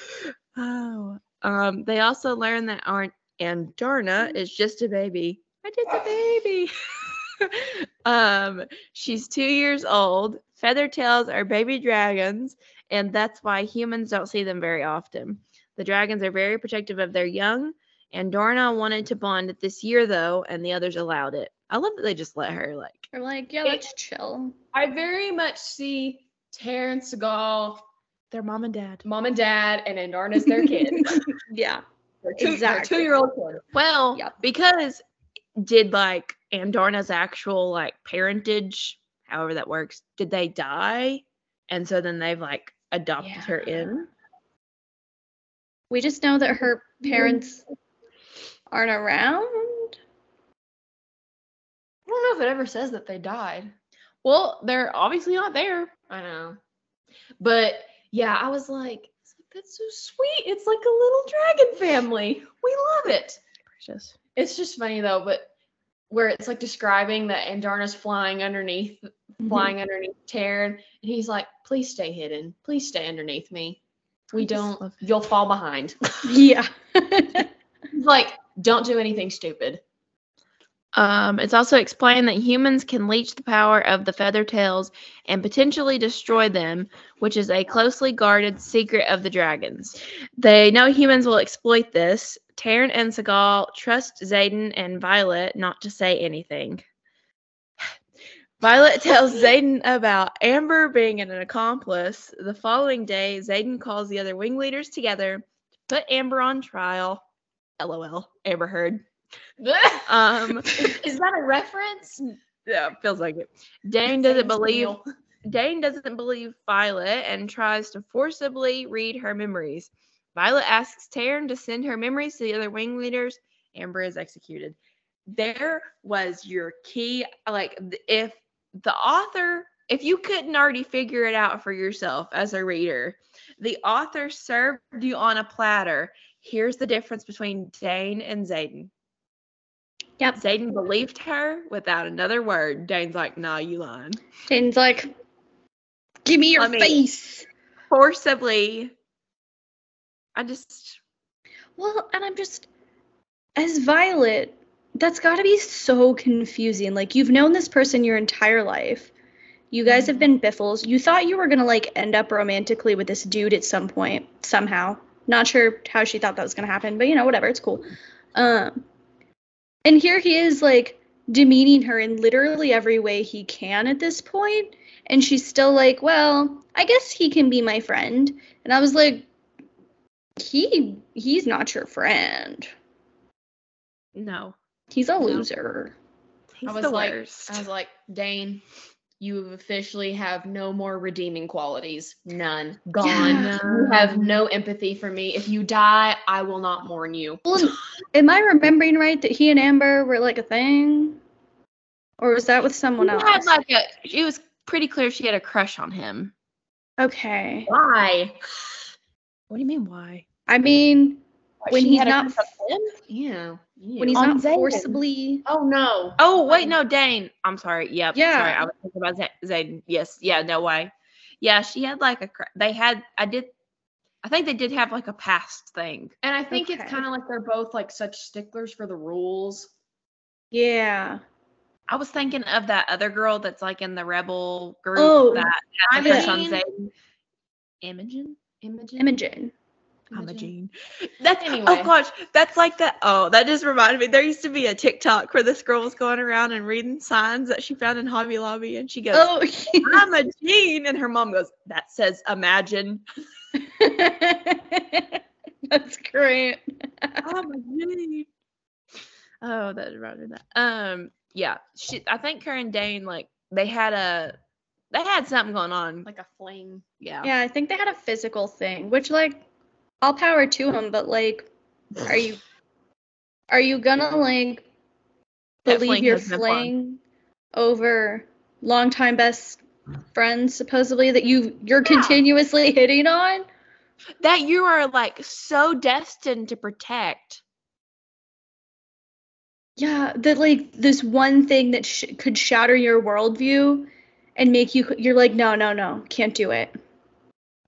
[laughs] oh. Um, they also learn that Aunt Andarna is just a baby I just a baby. [laughs] [laughs] um, she's two years old. Feather tails are baby dragons, and that's why humans don't see them very often. The dragons are very protective of their young, Andarna wanted to bond this year though, and the others allowed it. I love that they just let her like We're like, yeah, let's chill. I very much see Terrence Sgaeyl, their mom and dad. mom and dad, and Andarna's their [laughs] kid. Yeah. Two, Exactly. Two year old kid. Well, Yep. because did like Andarna's actual like parentage, however that works, did they die? And so then they've like adopted her in. We just know that her parents aren't around. I don't know if it ever says that they died. Well, they're obviously not there. I know. But yeah, I was like, like, that's so sweet. It's like a little dragon family. We love it. Precious. It's just funny though, but where it's like describing that Andarna's flying underneath, Mm-hmm. flying underneath Tairn, and he's like, please stay hidden. Please stay underneath me. We don't, you'll fall behind. [laughs] Yeah. [laughs] Like, don't do anything stupid. Um, it's also explained that humans can leech the power of the feather tails and potentially destroy them, which is a closely guarded secret of the dragons. They know humans will exploit this. Tairn and Sgaeyl trust Xaden and Violet not to say anything. [sighs] Violet tells Xaden about Amber being an accomplice. The following day, Xaden calls the other wing leaders together to put Amber on trial. LOL. Amber Heard. [laughs] Um, Is that a reference? yeah, feels like it. Dain doesn't believe. Dain doesn't believe Violet and tries to forcibly read her memories. Violet asks Tairn to send her memories to the other wing leaders. Amber is executed. There was your key. Like, if the author, if you couldn't already figure it out for yourself as a reader, the author served you on a platter. Here's the difference between Dain and Xaden. Yep. Xaden believed her without another word. Dain's like, nah, you lying. Dain's like, give me your Let me- face. Forcibly. I just Well, and I'm just, as Violet, that's got to be so confusing. Like, you've known this person your entire life. You guys have been biffles. You thought you were going to, like, end up romantically with this dude at some point, somehow. Not sure how she thought that was going to happen, but, you know, whatever. It's cool. Um, and here he is, like, demeaning her in literally every way he can at this point, And she's still like, well, I guess he can be my friend. And I was like, he he's not your friend. No. He's a loser. He's I was the like, worst. I was like, Dain, you officially have no more redeeming qualities. None. Gone. Yeah. You have no empathy for me. If you die, I will not mourn you. Well, am I remembering right that he and Amber were like a thing? Or was that with someone She else? had like a it was pretty clear she had a crush on him. okay. Why? What do you mean why? I mean, when he's not crush him? Yeah. when he's On not Xaden. forcibly Oh no. Oh wait, no, Dain. I'm sorry. Yep. Yeah. Sorry, I was thinking about Z- Xaden. Yes. Yeah. No way. Yeah, she had like a. They had. I did. I think they did have like a past thing. And I think Okay. it's kind of like they're both like such sticklers for the rules. Yeah. I was thinking of that other girl that's like in the rebel group Oh, that had a crush on Imogen. Xaden. Imogen. Imogen. Imogen. Imogen. That's Anyway. oh gosh, that's like that. Oh, that just reminded me. There used to be a TikTok where this girl was going around and reading signs that she found in Hobby Lobby, and she goes, Oh, [laughs] "I'm a Jean," and her mom goes, "That says imagine." [laughs] that's great. I'm a Jean. Oh, that reminded me of that. Um, yeah, she. I think her and Dain like they had a they had something going on. Like, Like a fling. yeah, Yeah, I think they had a physical thing, which like all power to him, but like are you are you gonna like believe fling your has been fun. fling over longtime best friends supposedly that you you're continuously [laughs] hitting on? that you are like so destined to protect. Yeah, that like this one thing that sh- could shatter your worldview and make you you're like no no no can't do it.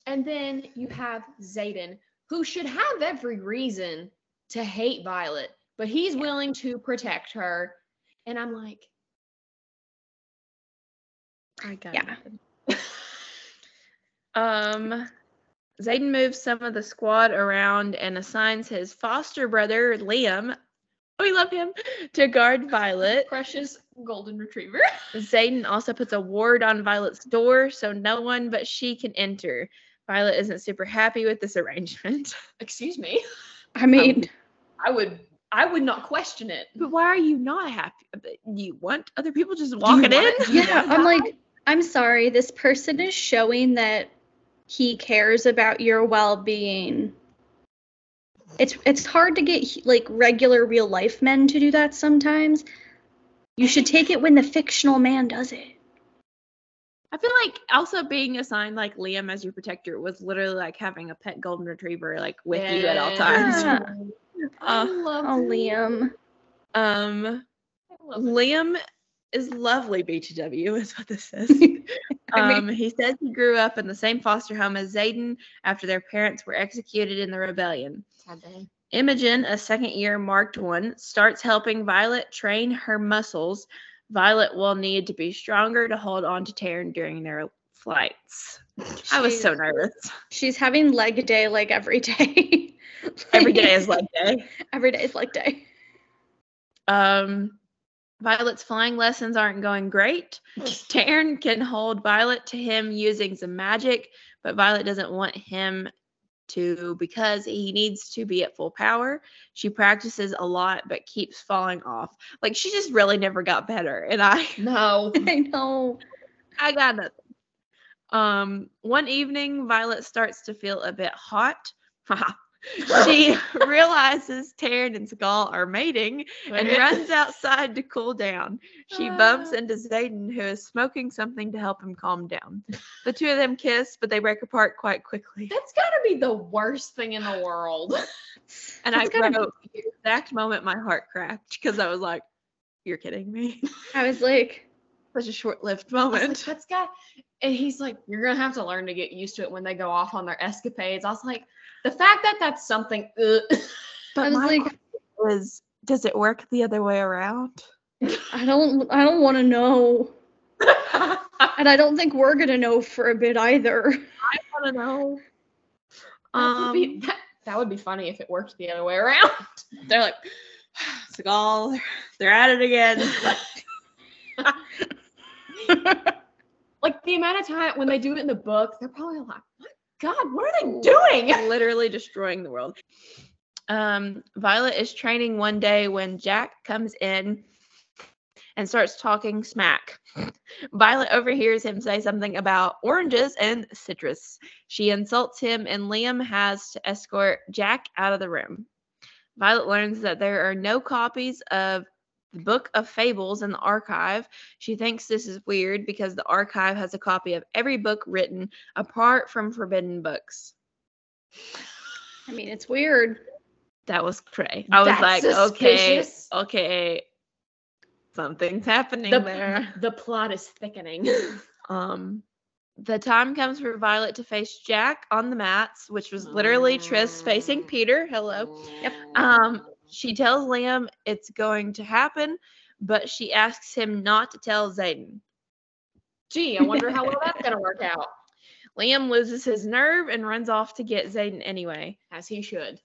And then you have Xaden, who should have every reason to hate Violet, but he's willing to protect her And I'm like, I got Yeah. nothing. [laughs] um, Xaden moves some of the squad around and assigns his foster brother Liam. [laughs] We love him to guard Violet. precious golden retriever. [laughs] Xaden also puts a ward on Violet's door so no one but she can enter. Violet isn't super happy with this arrangement. [laughs] Excuse me. I mean, um, I would I would not question it. But why are you not happy? Uh, you want other people just walking in? want- yeah, Yeah. I'm like, I'm sorry. This person is showing that he cares about your well-being. It's it's hard to get like regular real life men to do that sometimes. You should take it when the fictional man does it. I feel like also being assigned like Liam as your protector was literally like having a pet golden retriever like with you at all times. Yeah. [laughs] I Uh, love Oh, Liam. um, I love it. Liam is lovely. BTW is what this [laughs] says. Um, he says he grew up in the same foster home as Xaden after their parents were executed in the rebellion. Imogen, a second year marked one, starts helping Violet train her muscles. Violet will need to be stronger to hold on to Tairn during their flights. I was so nervous. She's having leg day like every day. [laughs] Every day is leg day. every day is leg day. Um, Violet's flying lessons aren't going great. [laughs] Tairn can hold Violet to him using some magic, but Violet doesn't want him to because he needs to be at full power. She practices a lot but keeps falling off. Like she just really never got better. And I [laughs] No. I know. I got nothing. Um, one evening, Violet starts to feel a bit hot. [laughs] she [laughs] realizes Tairn and Sgaeyl are mating and runs outside to cool down. She bumps Ah. into Xaden, who is smoking something to help him calm down. The two of them kiss, but they break apart quite quickly. That's gotta be the worst thing in the world. [laughs] And I That's gotta the exact moment my heart cracked because I was like, "You're kidding me!" I was like, Such a short-lived was like, moment. that's got and he's like, you're gonna have to learn to get used to it when they go off on their escapades. I was like, the fact that that's something. Uh, [laughs] But I was my like, question was, does it work the other way around? I don't I don't want to know. [laughs] And I don't think we're gonna know for a bit either. I don't know. that, would be, Um, that, that would be funny if it worked the other way around. [laughs] they're like, [sighs] Sgaeyl, they're at it again. like the amount of time when they do it in the book, they're probably like, "What God, what are they doing?" [laughs] Literally destroying the world. Um, Violet is training one day when Jack comes in and starts talking smack. Violet overhears him say something about oranges and citrus. She insults him, and Liam has to escort Jack out of the room. Violet learns that there are no copies of the Book of Fables in the archive. She thinks this is weird because the archive has a copy of every book written apart from forbidden books. I mean, it's weird. That was cray. I was That's like, okay, suspicious. okay, something's happening The, there. the plot is thickening. [laughs] Um, the time comes for Violet to face Jack on the mats, which was literally Tris facing Peter. Hello. Yep. Um, she tells Liam it's going to happen, but she asks him not to tell Xaden. Gee, I wonder how well that's gonna work out. Liam loses his nerve and runs off to get Xaden anyway. As he should.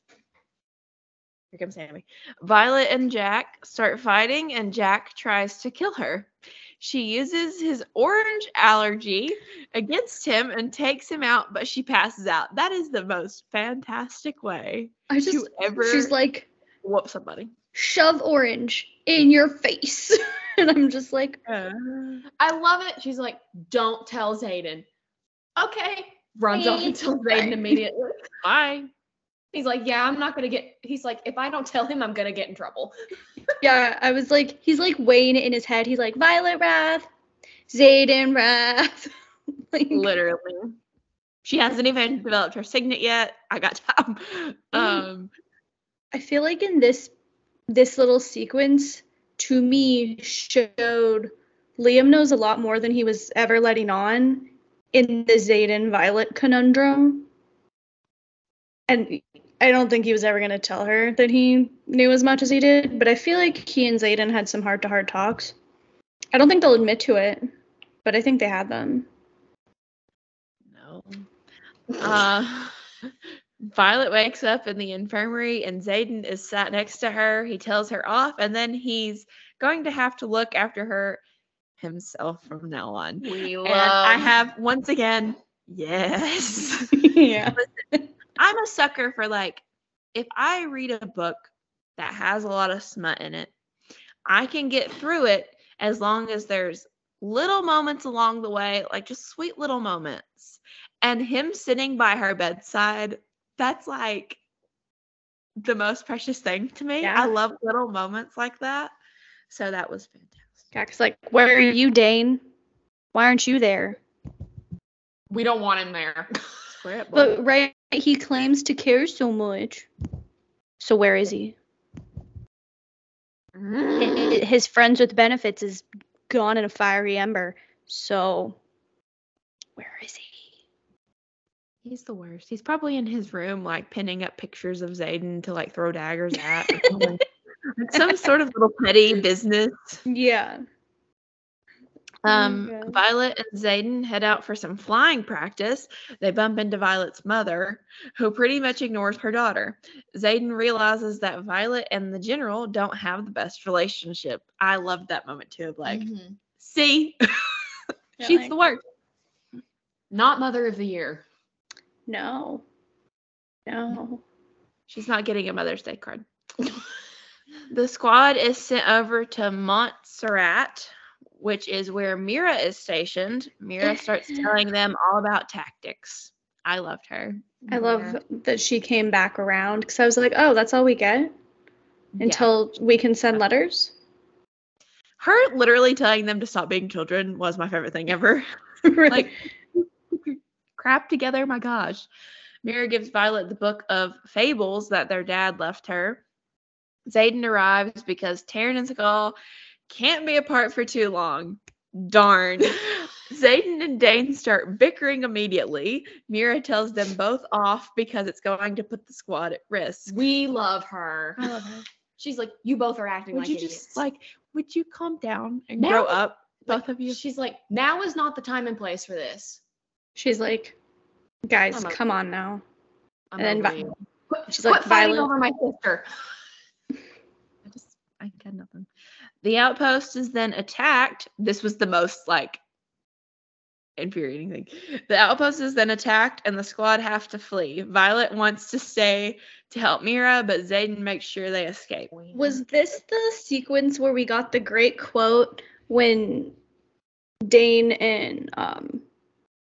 Here comes Sammy. Violet and Jack start fighting, and Jack tries to kill her. She uses his orange allergy against him and takes him out, but she passes out. That is the most fantastic way I just to ever she's like, whoop somebody. shove orange in your face. [laughs] and I'm just like, Uh, I love it. She's like, don't tell Xaden. Okay. Runs off and tells Bye. Xaden immediately. [laughs] bye. He's like, yeah, I'm not gonna get. He's like, if I don't tell him, I'm gonna get in trouble. [laughs] yeah, I was like, he's like weighing it in his head. He's like, Violet Wrath, Xaden Wrath. like, Literally. She hasn't even developed her signet yet. I got time. Um, I feel like in this this little sequence, to me, showed Liam knows a lot more than he was ever letting on in the Xaden Violet conundrum. And I don't think he was ever gonna tell her that he knew as much as he did, but I feel like he and Xaden had some heart to heart talks. I don't think they'll admit to it, but I think they had them. No. Uh, [laughs] Violet wakes up in the infirmary and Xaden is sat next to her. He tells her off, and then he's going to have to look after her himself from now on. We love. And I have once again, yes. [laughs] yeah. [laughs] I'm a sucker for like if I read a book that has a lot of smut in it, I can get through it as long as there's little moments along the way, like just sweet little moments. And him sitting by her bedside, that's like the most precious thing to me. Yeah. I love little moments like that. So that was fantastic. Jack's like, Where are you, Dain? Why aren't you there? we don't want him there. It. But right, he claims to care so much. So where is he? Hi- His friends with benefits is gone in a fiery ember. So where is he? He's the worst. He's probably in his room, like pinning up pictures of Xaden to like throw daggers at. [laughs] Like some sort of little petty business. Yeah. Um, God. Violet and Xaden head out for some flying practice. They bump into Violet's mother, who pretty much ignores her daughter. Xaden realizes that Violet and the general don't have the best relationship. I loved that moment too. Of like, Mhm. see, [laughs] she's like- the worst. Not mother of the year. No. No. She's not getting a Mother's Day card. the squad is sent over to Montserrat, which is where Mira is stationed. Mira starts [laughs] telling them all about tactics. I loved her. I love that she came back around because I was like, oh, that's all we get until we can send letters. her literally telling them to stop being children was my favorite thing ever. [laughs] Really? like crap together, my gosh. Mira gives Violet the book of fables that their dad left her. Xaden arrives because Tairn and Sgaeyl can't be apart for too long. Darn. [laughs] Xaden and Dain start bickering immediately. Mira tells them both off because it's going to put the squad at risk. We love her. I love her. She's like, you both are acting Would like you idiots. just like, would you calm down and Now- grow up, Like, both of you? She's like, now is not the time and place for this. She's like, guys, I'm come on now. I'm And then Vi- Quit, she's quit like, fighting Violet- over my sister. I just I got nothing. The outpost is then attacked. This was the most like infuriating thing. The outpost is then attacked and the squad have to flee. Violet wants to stay to help Mira, but Xaden makes sure they escape. Was this the sequence where we got the great quote when Dain and um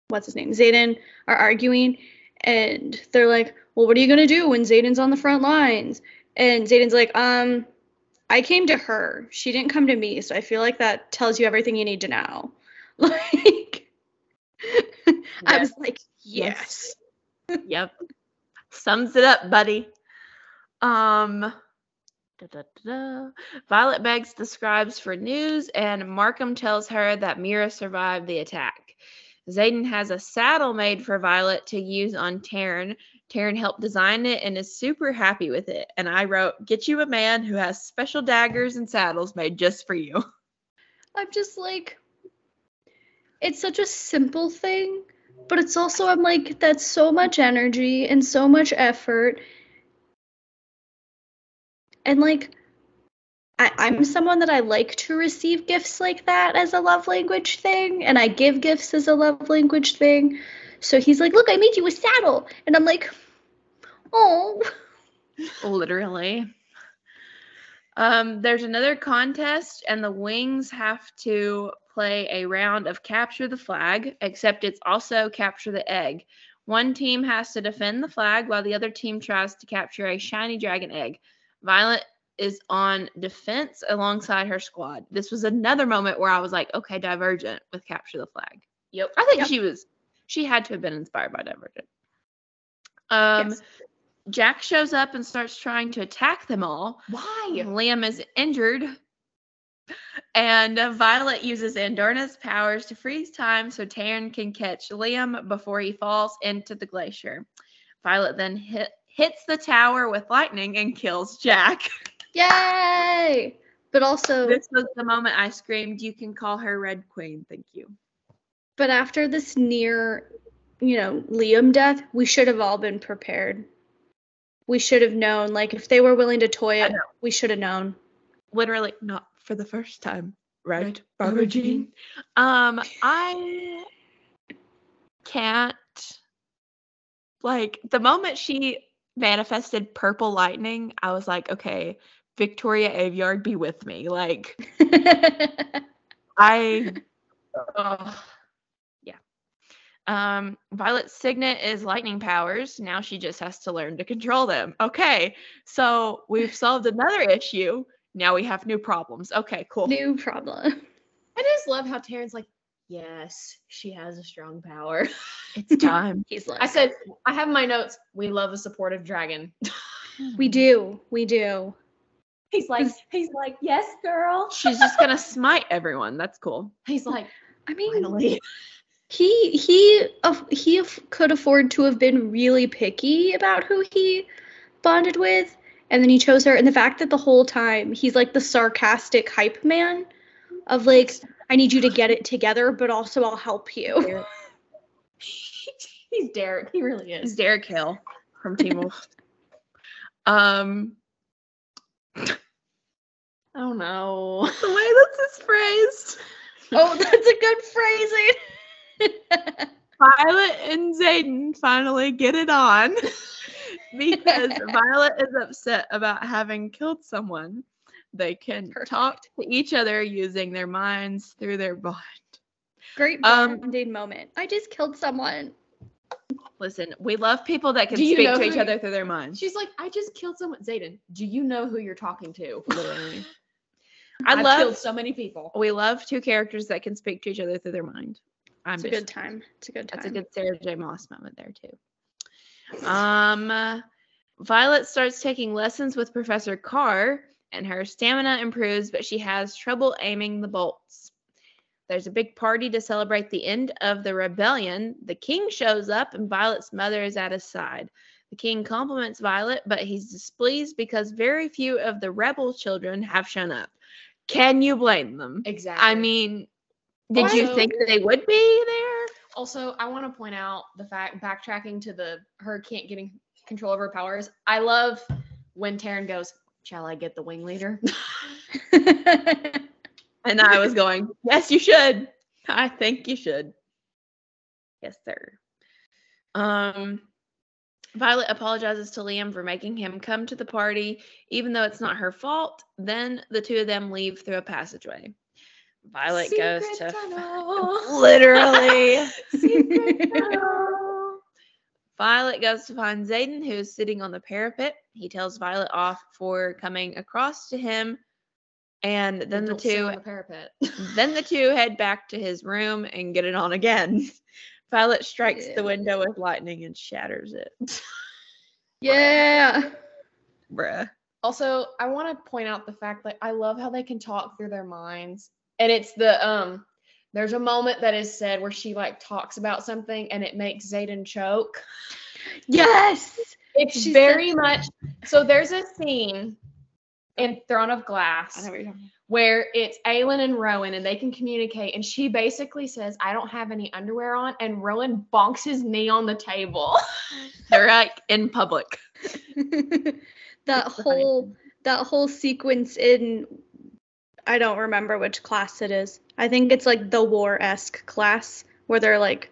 what's his name? Xaden are arguing and they're like, Well, what are you gonna do when Xaden's on the front lines? And Xaden's like, um, I came to her. She didn't come to me, so I feel like that tells you everything you need to know. [laughs] Like I was like, yes. yep. Sums it up, buddy. Um da, da, da, da. Violet begs the scribes for news, and Markham tells her that Mira survived the attack. Xaden has a saddle made for Violet to use on Tairn. Tairn helped design it and is super happy with it. And I wrote, Get you a man who has special daggers and saddles made just for you. [laughs] I'm just like, it's such a simple thing, but it's also, I'm like, that's so much energy and so much effort. And like, I, I'm someone that I like to receive gifts like that as a love language thing, and I give gifts as a love language thing. So he's like, Look, I made you a saddle. And I'm like, Oh, [laughs] Literally. Um, there's another contest, and the wings have to play a round of capture the flag, except it's also capture the egg. One team has to defend the flag while the other team tries to capture a shiny dragon egg. Violet is on defense alongside her squad. This was another moment where I was like, okay, Divergent with capture the flag. Yep. I think Yep. she was she had to have been inspired by Divergent. Um Yes. Jack shows up and starts trying to attack them all. Why? Liam is injured. And Violet uses Andarna's powers to freeze time so Tairn can catch Liam before he falls into the glacier. Violet then hit hits the tower with lightning and kills Jack. [laughs] Yay! But also, This was the moment I screamed, You can call her Red Queen. Thank you. but after this near, you know, Liam death, we should have all been prepared. We should have known. Like, if they were willing to toy it, we should have known. Literally, not for the first time. Right, Right, Barbara? Jean? Um, I can't. Like, the moment she manifested purple lightning, I was like, okay, Victoria Aveyard, be with me. Like, [laughs] I Ugh. yeah. Um, Violet's signet is lightning powers. Now she just has to learn to control them. Okay, so we've [laughs] solved another issue. Now we have new problems. Okay, cool. New problem. I just love how Tairn's like, yes, she has a strong power. It's [laughs] time. He's like, I said, I have my notes. We love a supportive dragon. [sighs] we do, we do. He's like, he's like, yes, girl. She's just gonna smite everyone. That's cool. He's like, I mean, finally. he he af- he af- could afford to have been really picky about who he bonded with, and then he chose her. And the fact that the whole time he's like the sarcastic hype man of like, I need you to get it together, but also I'll help you. [laughs] he's Derek. He really It's is. Derek Hale from Teen [laughs] Wolf. Um, I don't [laughs] the way this is phrased. oh, that's a good phrasing. [laughs] Violet and Xaden finally get it on [laughs] because Violet is upset about having killed someone. They can talk to each other using their minds through their bond. Great Um, bonding moment. I just killed someone. Listen, we love people that can speak to each other through their minds. She's like, I just killed someone. Xaden, do you know who you're talking to? Literally. I I've love killed so many people. we love two characters that can speak to each other through their mind. I'm It's a good time. It's a good time. That's a good Sarah J. Maas moment there too. Um, Violet starts taking lessons with Professor Carr, and her stamina improves, but she has trouble aiming the bolts. There's a big party to celebrate the end of the rebellion. The king shows up, and Violet's mother is at his side. The king compliments Violet, but he's displeased because very few of the rebel children have shown up. Can you blame them? Exactly. I mean, did you think they would be there? Also, I want to point out the fact backtracking to the her can't getting control of her powers. I love when Tairn goes, "Shall I get the wing leader?" [laughs] And I was going, yes, you should. I think you should. Yes, sir. Um, Violet apologizes to Liam for making him come to the party, even though it's not her fault. Then the two of them leave through a passageway. Violet goes to tunnel. [laughs] literally. [laughs] Secret tunnel. Violet goes to find Xaden, who's sitting on the parapet. He tells Violet off for coming across to him, and then the Don't sit two on the parapet. Then the two [laughs] head back to his room and get it on again. Violet strikes Yeah. the window with lightning and shatters it. [laughs] yeah. Bruh. Also, I want to point out the fact that I love how they can talk through their minds. And it's the um there's a moment that is said where she like talks about something and it makes Xaden choke. Yes. It's She said- very much so there's a scene in Throne of Glass where it's Aelin and Rowan and they can communicate and she basically says, I don't have any underwear on and Rowan bonks his knee on the table. [laughs] They're like in public. [laughs] that It's so funny. whole that whole sequence in I don't remember which class it is. I think it's like the war esque class where they're like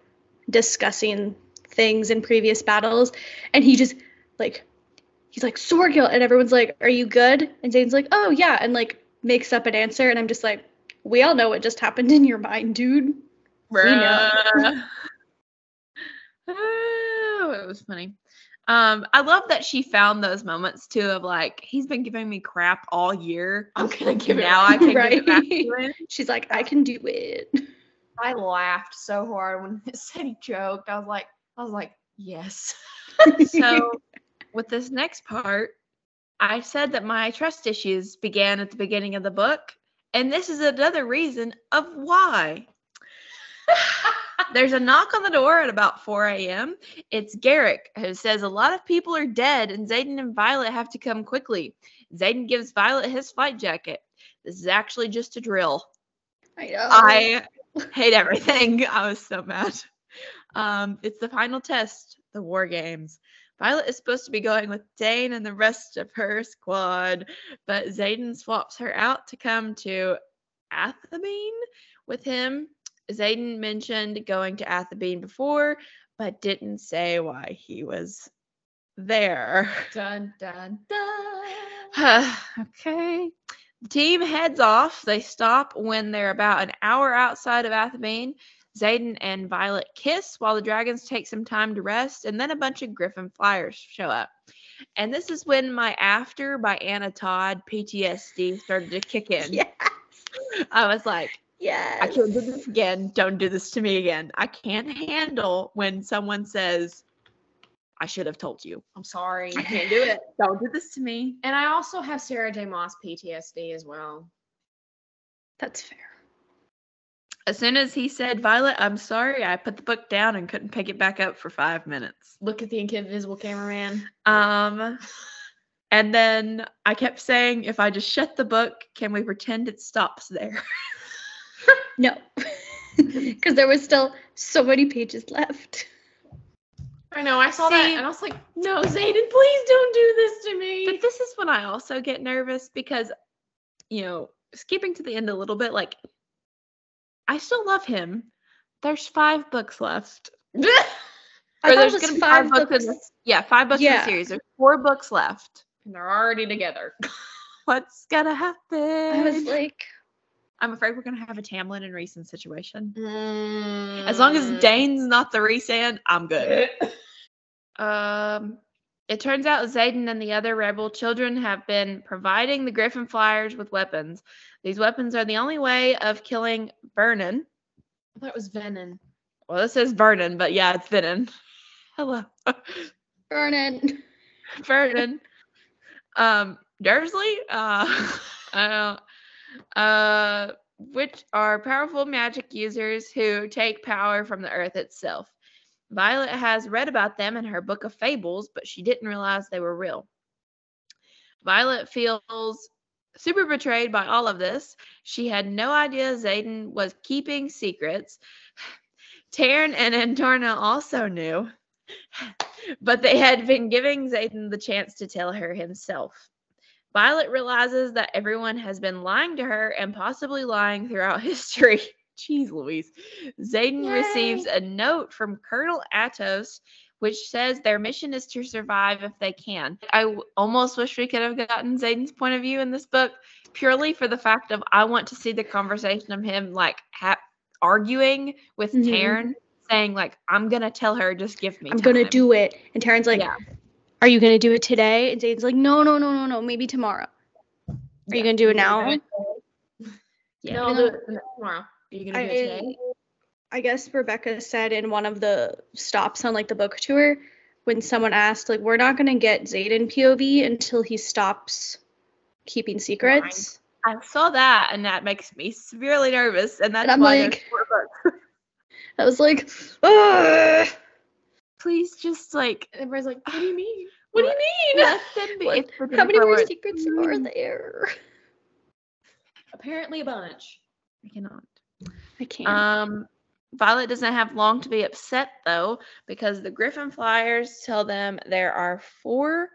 discussing things in previous battles, and he just like he's like Sorrengail, and everyone's like, "Are you good?" And Zane's like, "Oh yeah," and like makes up an answer, and I'm just like, "We all know what just happened in your mind, dude." We know. Bruh. [laughs] oh, it was funny. Um, I love that she found those moments too of like he's been giving me crap all year. I'm gonna give it now I can Right. [laughs] give it back to him. She's like, "I can do it." I laughed so hard when [laughs] it said he choked. I was like, I was like, yes. So, with this next part, I said that my trust issues began at the beginning of the book, and this is another reason of why. [laughs] There's a knock on the door at about 4 a.m. It's Garrick who says a lot of people are dead and Xaden and Violet have to come quickly. Xaden gives Violet his flight jacket. This is actually just a drill. I know. I [laughs] hate everything. I was so mad. Um, it's the final test, the war games. Violet is supposed to be going with Dain and the rest of her squad, but Xaden swaps her out to come to Athebyne with him. Xaden mentioned going to Athebyne before, but didn't say why he was there. Dun dun dun. [sighs] okay. The team heads off. They stop when they're about an hour outside of Athebyne. Xaden and Violet kiss while the dragons take some time to rest, and then a bunch of Griffin flyers show up. And this is when my After by Anna Todd PTSD started to kick in. [laughs] Yes. I was like, Yes. I can't do this again. Don't do this to me again. I can't handle when someone says, I should have told you. I'm sorry. I can't do it. [laughs] Don't do this to me. And I also have Sarah J. Maas PTSD as well. That's fair. As soon as he said, Violet, I'm sorry, I put the book down and couldn't pick it back up for five minutes. Look at the invisible cameraman. Um, and then I kept saying, if I just shut the book, can we pretend it stops there? [laughs] No. [laughs] Because there was still so many pages left. I know. I saw that and I was like, no, Xaden, please don't do this to me. But this is when I also get nervous because, you know, skipping to the end a little bit, like, I still love him. There's five books left. [laughs] Or there's gonna be five books books. in. Yeah, five books in the series. There's four books left. and they're already together. [laughs] What's gonna happen? I was like, I'm afraid we're gonna have a Tamlin and Rhysand situation. Mm. As long as Dain's not the Rhysand, I'm good. [laughs] Um, it turns out Xaden and the other rebel children have been providing the Griffin Flyers with weapons. These weapons are the only way of killing Vernon. I thought it was Venom. Well, this says Vernon, but yeah, it's Vernon. [laughs] Hello, Vernon. [laughs] Vernon. Um, Dursley. Uh, [laughs] I don't. Uh, which are powerful magic users who take power from the earth itself. Violet has read about them in her book of fables, but she didn't realize they were real. Violet feels super betrayed by all of this. She had no idea Xaden was keeping secrets. [sighs] Tairn and Andarna also knew, [sighs] but they had been giving Xaden the chance to tell her himself. Violet realizes that everyone has been lying to her and possibly lying throughout [laughs] history. Jeez Louise. Xaden receives a note from Colonel Aetos which says their mission is to survive if they can. I w- almost wish we could have gotten Xaden's point of view in this book purely for the fact of I want to see the conversation of him like ha- arguing with Mhm. Tairn saying like I'm going to tell her just give me I'm gonna do it. And Tairn's like, Yeah. Are you gonna do it today? And Xaden's like, No, no, no, no, no, maybe tomorrow. Are you Yeah. gonna do it now? Yeah. No, I'll do it tomorrow. Are you going to do it today? I guess Rebecca said in one of the stops on like the book tour when someone asked like we're not gonna get Xaden POV until he stops keeping secrets. I saw that and that makes me severely nervous and that's I'm why like- [laughs] I was like, Ugh. Please just like everybody's like, what do you mean? [sighs] What do you mean? let them be Like, how many more forward- secrets are mm. there? Apparently a bunch. I cannot. I can't. Um, Violet doesn't have long to be upset though, because the Griffin Flyers tell them there are four.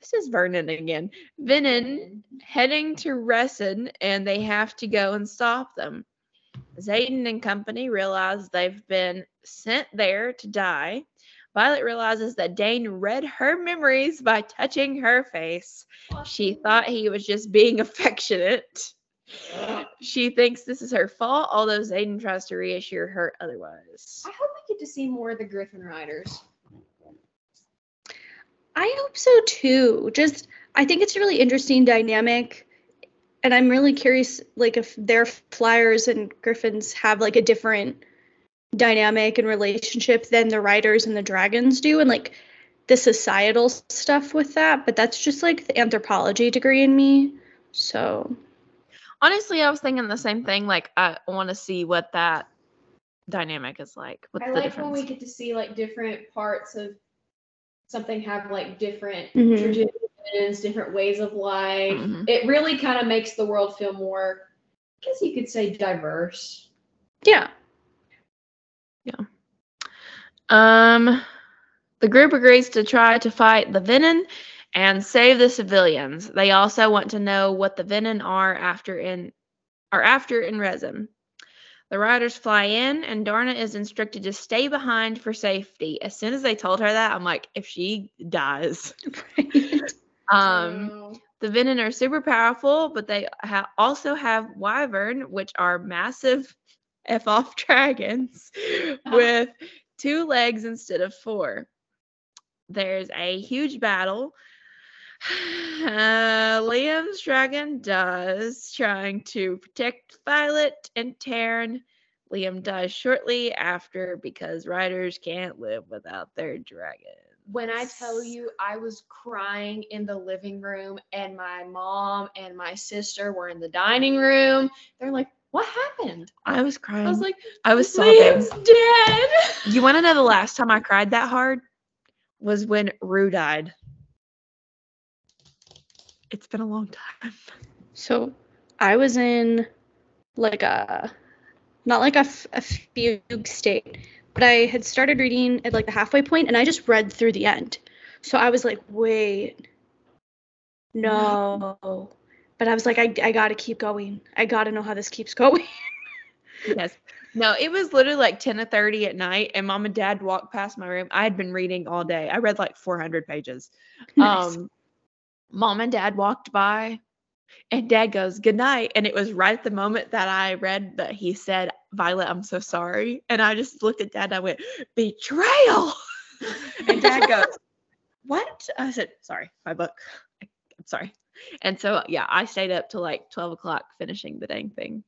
This is Vernon again. Venon heading to Resson, and they have to go and stop them. Xaden and company realize they've been sent there to die. Violet realizes that Dain read her memories by touching her face. She thought he was just being [laughs] affectionate. She thinks this is her fault, although Xaden tries to reassure her otherwise. I hope we get to see more of the Griffin Riders. I hope so too. Just I think it's a really interesting dynamic and I'm really curious like if their flyers and griffins have like a different dynamic and relationship than the riders and the dragons do and like the societal stuff with that, but that's just like the anthropology degree in me. So, Honestly, I was thinking the same thing. Like, I want to see what that dynamic is like. What's I the like difference? when we get to see like different parts of something have like different Mhm. traditions, different ways of life. Mhm. It really kind of makes the world feel more, I guess you could say, diverse. Yeah. Yeah. Um, the group agrees to try to fight the Venom and save the civilians. They also want to know what the Venom are after in are after in Resson. The riders fly in, Andarna is instructed to stay behind for safety. As soon as they told her that, I'm like, if she dies. [laughs] Right. Um, the Venom are super powerful, but they ha- also have Wyvern, which are massive [laughs] F off dragons [laughs] with two legs instead of four. There's a huge battle. Uh, Liam's dragon does, trying to protect Violet and Tairn. Liam dies shortly after because riders can't live without their dragon. when I tell you I was crying in the living room and my mom and my sister were in the dining room, they're like, What happened? I was crying. I was like, I was sobbing. Liam's dead. You want to know the last time I cried that hard? Was when Rue died. It's been a long time. So I was in like a not like a, f- a fugue state, but I had started reading at like the halfway point and I just read through the end. So I was like, wait, no. But I was like, I, I gotta keep going. I gotta know how this keeps going. Yes. No, it was literally like 10 to 30 at night, and mom and dad walked past my room. I had been reading all day. I read like 400 pages. [laughs] Nice. Um, mom and dad walked by, and dad goes, Good night. And it was right at the moment that I read that he said, Violet, I'm so sorry. And I just looked at dad and I went, Betrayal. [laughs] and dad goes, What? I said, Sorry, my book. I- I'm sorry. And so, yeah, I stayed up till like 12 o'clock finishing the dang thing.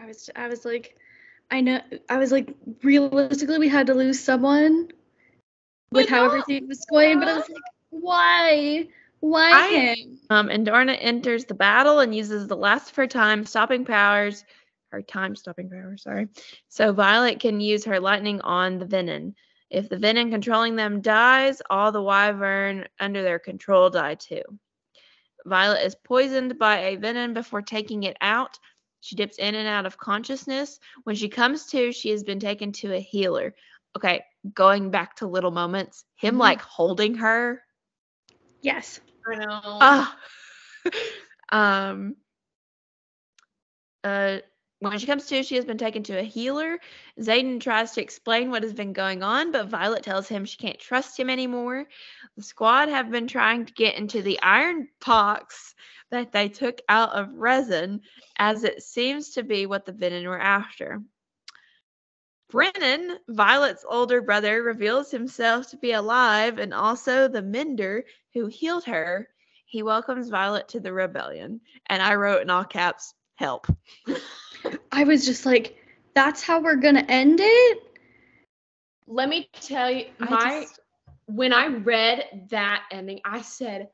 I was I was like, I know I was like, realistically we had to lose someone with how everything was going, but I was like, why? Why him? Um, Andarna enters the battle and uses the last of her time stopping powers, her time stopping powers, sorry. So Violet can use her lightning on the Venom. If the Venom controlling them dies, all the Wyvern under their control die too. Violet is poisoned by a Venom before taking it out. She dips in and out of consciousness. When she comes to, she has been taken to a healer. Okay, going back to little moments, him Mhm. like holding her Yes. I know. Ah. [laughs] um. Uh, when she comes to, she has been taken to a healer. Xaden tries to explain what has been going on, but Violet tells him she can't trust him anymore. The squad have been trying to get into the iron box that they took out of Resson, as it seems to be what the Venom were after. Brennan, Violet's older brother, reveals himself to be alive and also the mender who healed her. He welcomes Violet to the rebellion. And I wrote in all caps, help. [laughs] I was just like, that's how we're gonna end it? Let me tell you, I my just- when I read that ending, I said,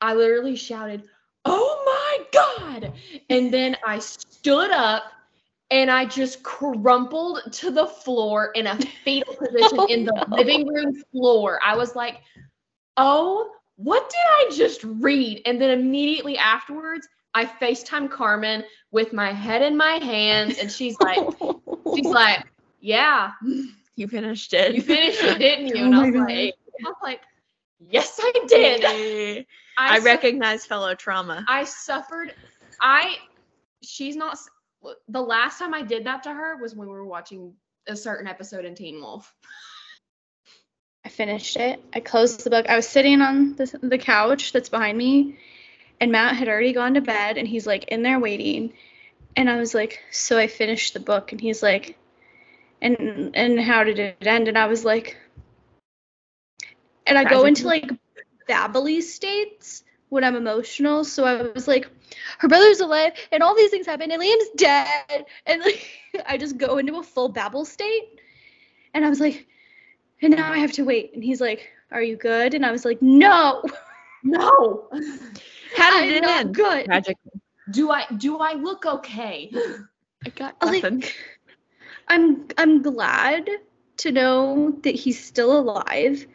I literally shouted, "Oh my god!" And then I stood up and I just crumpled to the floor in a fetal [laughs] position in the oh, living room floor. I was like, "Oh, what did I just read?" And then immediately afterwards, I FaceTime Karmen with my head in my hands, and she's like, she's [laughs] like, "Yeah, You finished it. you finished it, didn't you?" [laughs] Oh And I my was God. like, I was like, "Yes, I did." Yay. I, su- recognize fellow trauma. I suffered. I. She's not. The last time I did that to her was when we were watching a certain episode in Teen Wolf. I finished it. I closed the book. I was sitting on the, the couch that's behind me, and Matt had already gone to bed, and he's like in there waiting. And I was like, so I finished the book, and he's like, and and how did it end? And I was like, and I go into like babbly states when I'm emotional. So I was like, her brother's alive, and all these things happen, and Liam's dead, and like [laughs] I just go into a full babble state, and I was like, and now I have to wait. And he's like, Are you good? And I was like, No, [laughs] No. How did I'm it not end? good. Tragically. Do I do I look okay? I got [laughs] nothing. like, I'm I'm glad to know that he's still alive.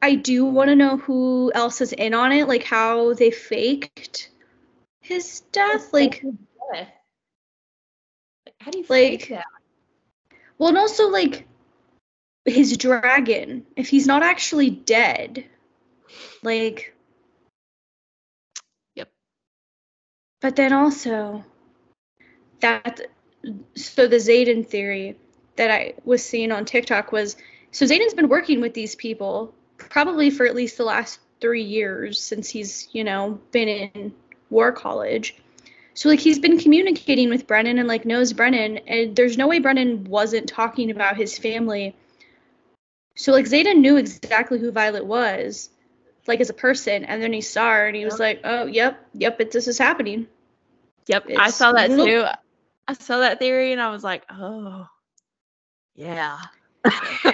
I do want to know who else is in on it, like how they faked his death. Like, Death. Like, how do you Like- fake that? well, and also like his dragon. If he's not actually dead, like. Yep. But then also, that so the Xaden theory that I was seeing on TikTok was so Xaden's been working with these people probably for at least the last three years since he's you know been in war college. So like he's been communicating with Brennan and like knows Brennan and there's no way Brennan wasn't talking about his family. So like Xaden knew exactly who Violet was, like as a person, and then he saw her and he was like, oh yep, yep, it, this is happening. Yep, I saw that too. I saw that theory and I was like, oh, yeah, [laughs]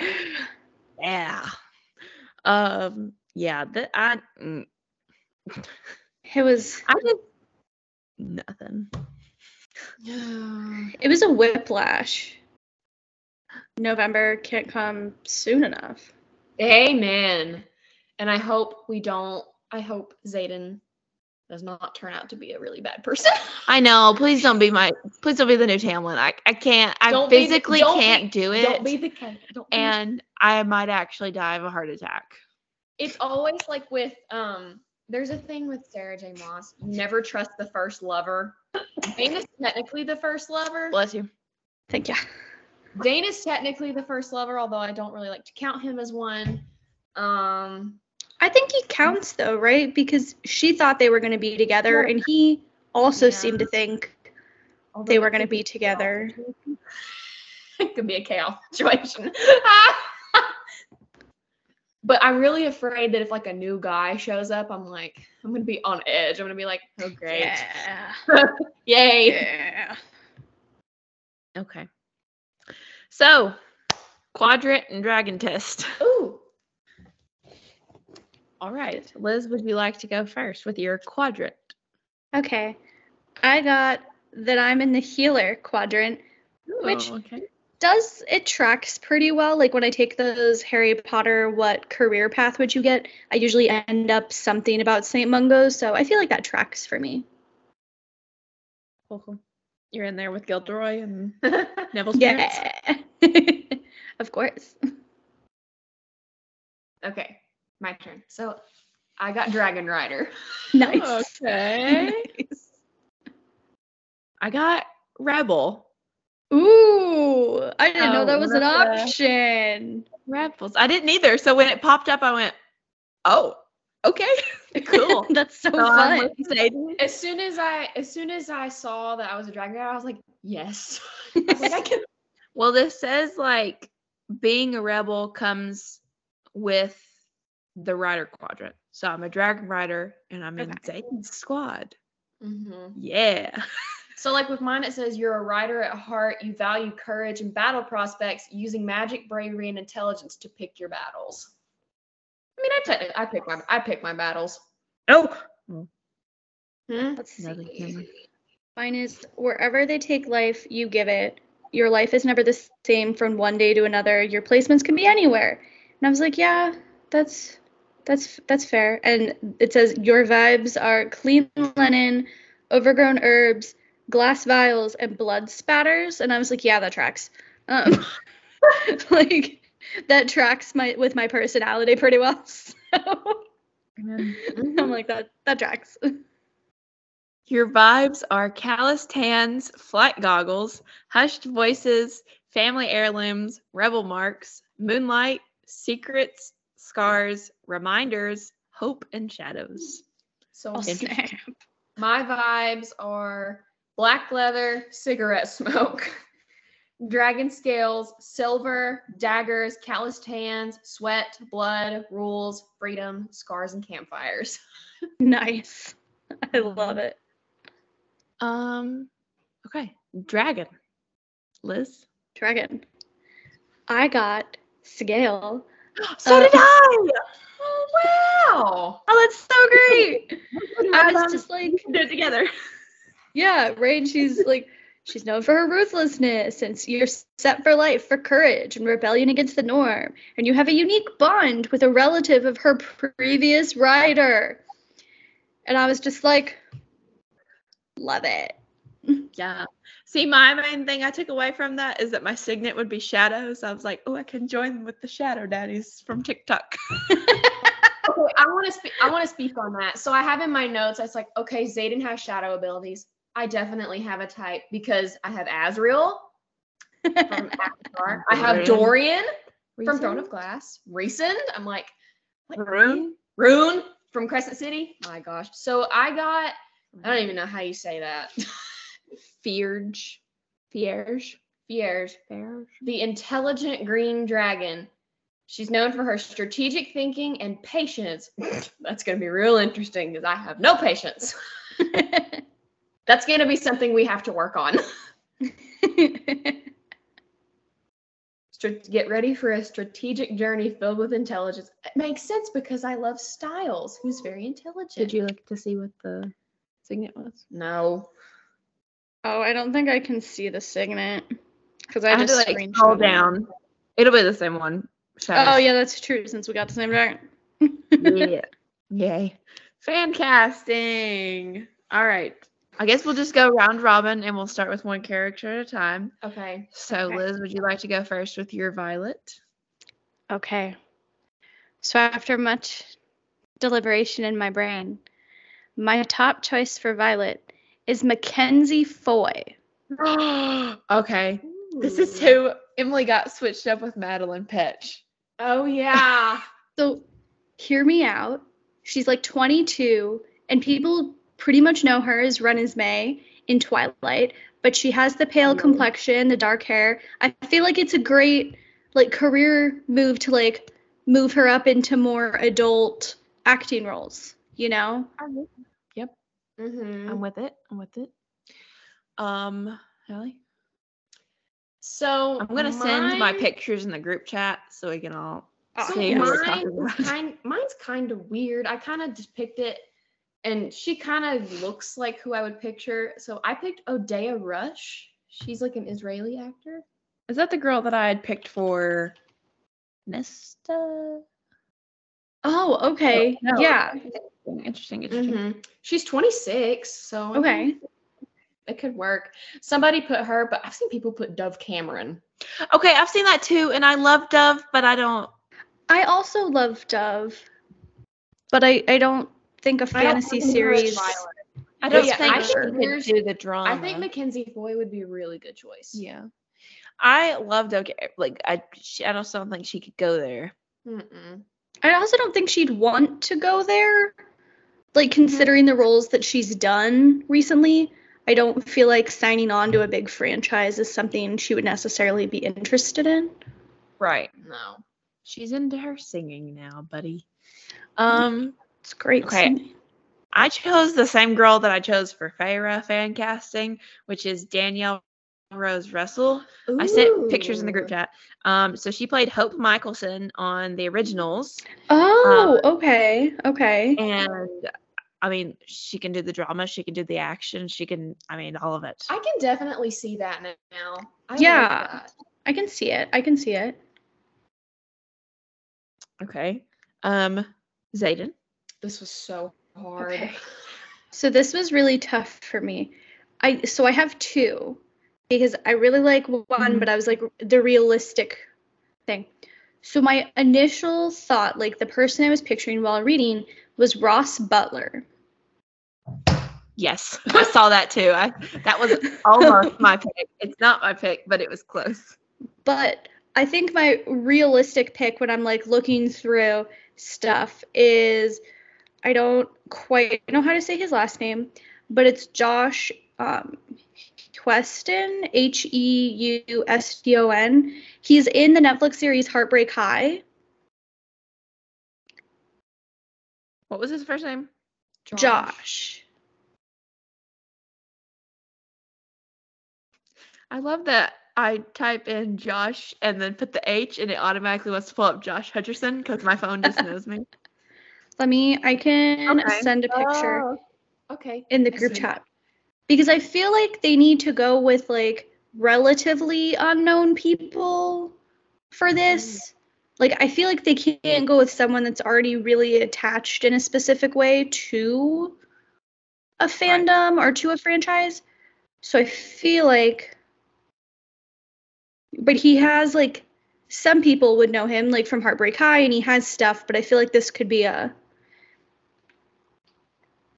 yeah, um, yeah. That I, mm, It was I did nothing. it was a whiplash. November can't come soon enough. Amen. And I hope we don't. I hope Xaden does not turn out to be a really bad person. [laughs] I know. Please don't be my. Please don't be the new Tamlin. I, I can't. I Don't be the- physically don't be- can't do it, Don't be the. Don't be and I might actually die of a heart attack. it's always like with um there's a thing with Sarah J. Maas. You never trust the first lover. Dain is technically the first lover. Bless you. Thank you. Dain is technically the first lover, although I don't really like to count him as one. Um I think he counts though, right? Because she thought they were going to be together, and he also Yeah. seemed to think although they were going to be together. [laughs] it could be a chaos situation. [laughs] but I'm really afraid that if like a new guy shows up, I'm like, I'm gonna be on edge. I'm gonna be like, oh great. Yeah. [laughs] Yay. Yeah. Okay. So, quadrant and dragon test. Ooh. All right, Liz, would you like to go first with your quadrant? Okay. I got that I'm in the healer quadrant. Which- Oh, okay. Does it tracks pretty well? Like when I take those Harry Potter, what career path would you get? I usually end up something about St. Mungo's, so I feel like that tracks for me. Cool. You're in there with Gilderoy and [laughs] Neville's. Yeah. [laughs] of course. Okay, my turn. So I got Dragon Rider. [laughs] Nice. Okay. [laughs] Nice. I got Rebel. Ooh, I didn't know Oh, that was an one of the- option. Rebels. I didn't either. So when it popped up, I went, "Oh, okay, [laughs] cool." That's so So fun. As soon as I as soon as I saw that I was a Dragon Rider, I was like, yes. I was like, I can Well, this says like being a rebel comes with the rider quadrant. So I'm a dragon rider and I'm in Okay. Satan's squad. hmm Yeah. So like with mine, it says you're a rider at heart. You value courage and battle prospects, using magic, bravery, and intelligence to pick your battles. I mean, I I pick my I pick my battles. Oh. Hmm? Let's Another see. Mine is wherever they take life, you give it. Your life is never the same from one day to another. Your placements can be anywhere. And I was like, yeah, that's that's that's fair. And it says your vibes are clean linen, overgrown herbs, glass vials, and blood spatters. And I was like, yeah, that tracks. Um, [laughs] like that tracks my with my personality pretty well. [laughs] So [laughs] I'm like that that tracks. Your vibes are calloused hands, flight goggles, hushed voices, family heirlooms, rebel marks, moonlight, secrets, scars, reminders, hope, and shadows. So Oh, snap. my vibes are black leather, cigarette smoke, [laughs] dragon scales, silver, daggers, calloused hands, sweat, blood, rules, freedom, scars, and campfires. [laughs] Nice. I love it. Um, okay, dragon. Liz. Dragon. I got Sgaeyl. So Uh, did I. Oh wow! Oh, that's so great. [laughs] I was just like, do it together. yeah, right. And she's like, She's known for her ruthlessness, and you're set for life for courage and rebellion against the norm. And you have a unique bond with a relative of her previous rider. And I was just like, love it. Yeah. See, my main thing I took away from that is that my signet would be shadows. I was like, oh, I can join with the shadow daddies from TikTok. [laughs] Okay, I want to speak. I want to speak on that. So I have in my notes. I was like, okay, Xaden has shadow abilities. I definitely have a type because I have Azriel from [laughs] ACOTAR. I have Dorian from Throne of Glass. Recent. I'm like, what? Ruhn? Ruhn from Crescent City. My gosh. So I got. I don't even know how you say that. [laughs] Fierge. Fierge. Fierge. Fierge. The intelligent green dragon. She's known for her strategic thinking and patience. [laughs] That's going to be real interesting because I have no patience. [laughs] That's going to be something we have to work on. [laughs] Get ready for a strategic journey filled with intelligence. It makes sense because I love Stiles, who's very intelligent. Did you look to see what the signet was? No. Oh, I don't think I can see the signet because I, I had to just like scroll down. It'll be the same one. Oh yeah, that's true. Since we got the same dragon. yeah. [laughs] Yay. Fan casting. All right. I guess we'll just go round robin and we'll start with one character at a time. Okay. So, Okay. Liz, would you like to go first with your Violet? Okay. So after much deliberation in my brain, my top choice for Violet is Mackenzie Foy. [gasps] okay. This is who Emily got switched up with Madelaine Petsch. Oh yeah. [laughs] So hear me out. She's like 22, and people pretty much know her as Renesmee in Twilight, but she has the pale Mhm. complexion, the dark hair. I feel like it's a great like career move to like move her up into more adult acting roles, you know? Hmm I'm with it. I'm with it. Um, Ellie? So I'm gonna send my pictures in the group chat so we can all So see mine talking was about. [laughs] kind, mine's kind of weird. I kind of just picked it, and she kind of looks like who I would picture. So I picked Odeya Rush. She's like an Israeli actor. Is that the girl that I had picked for Nesta? Oh, okay. no. Yeah. Interesting, interesting. Mhm. She's 26, so I mean, Okay. it could work. Somebody put her, but I've seen people put Dove Cameron. Okay, I've seen that too, and I love Dove, but I don't. I also love Dove, but I, I don't think a fantasy think series. I don't don't Yeah, think I she think could do the drama. I think Mackenzie Foy would be a really good choice. Yeah, I love Dove. Like I, she, I just don't think she could go there. Mm-mm. I also don't think she'd want to go there. Like considering the roles that she's done recently, I don't feel like signing on to a big franchise is something she would necessarily be interested in. Right. No. She's into her singing now, buddy. Um, It's great. Okay. singing. I chose the same girl that I chose for Feyre fan casting, which is Danielle Rose Russell. I sent pictures in the group chat. Um, so she played Hope Mikaelson on the originals, Oh, okay. Okay. and I mean, she can do the drama, she can do the action, she can, I mean, all of it. I can definitely see that now. I like Yeah. that. I can see it. I can see it. Okay. Um, Zayden. This was so hard. Okay. So this was really tough for me. I so I have two because I really like one, Mhm. but I was like the realistic thing. So my initial thought, like the person I was picturing while reading, was Ross Butler. Yes, [laughs] I saw that too. I that was almost [laughs] my pick. It's not my pick, but it was close. But I think my realistic pick when I'm like looking through stuff is I don't quite know how to say his last name, but it's Josh um, Queston, H E U S T O N. He's in the Netflix series Heartbreak High. What was his first name? Josh. I love that I type in Josh and then put the H and it automatically wants to pull up Josh Hutcherson because my phone just [laughs] knows me. Let me, I can Okay. send a picture Oh, okay. in the group chat. Because I feel like they need to go with like relatively unknown people for mm-hmm. this. Like I feel like they can't go with someone that's already really attached in a specific way to a fandom or to a franchise. So I feel like but he has like some people would know him like from Heartbreak High and he has stuff, but I feel like this could be a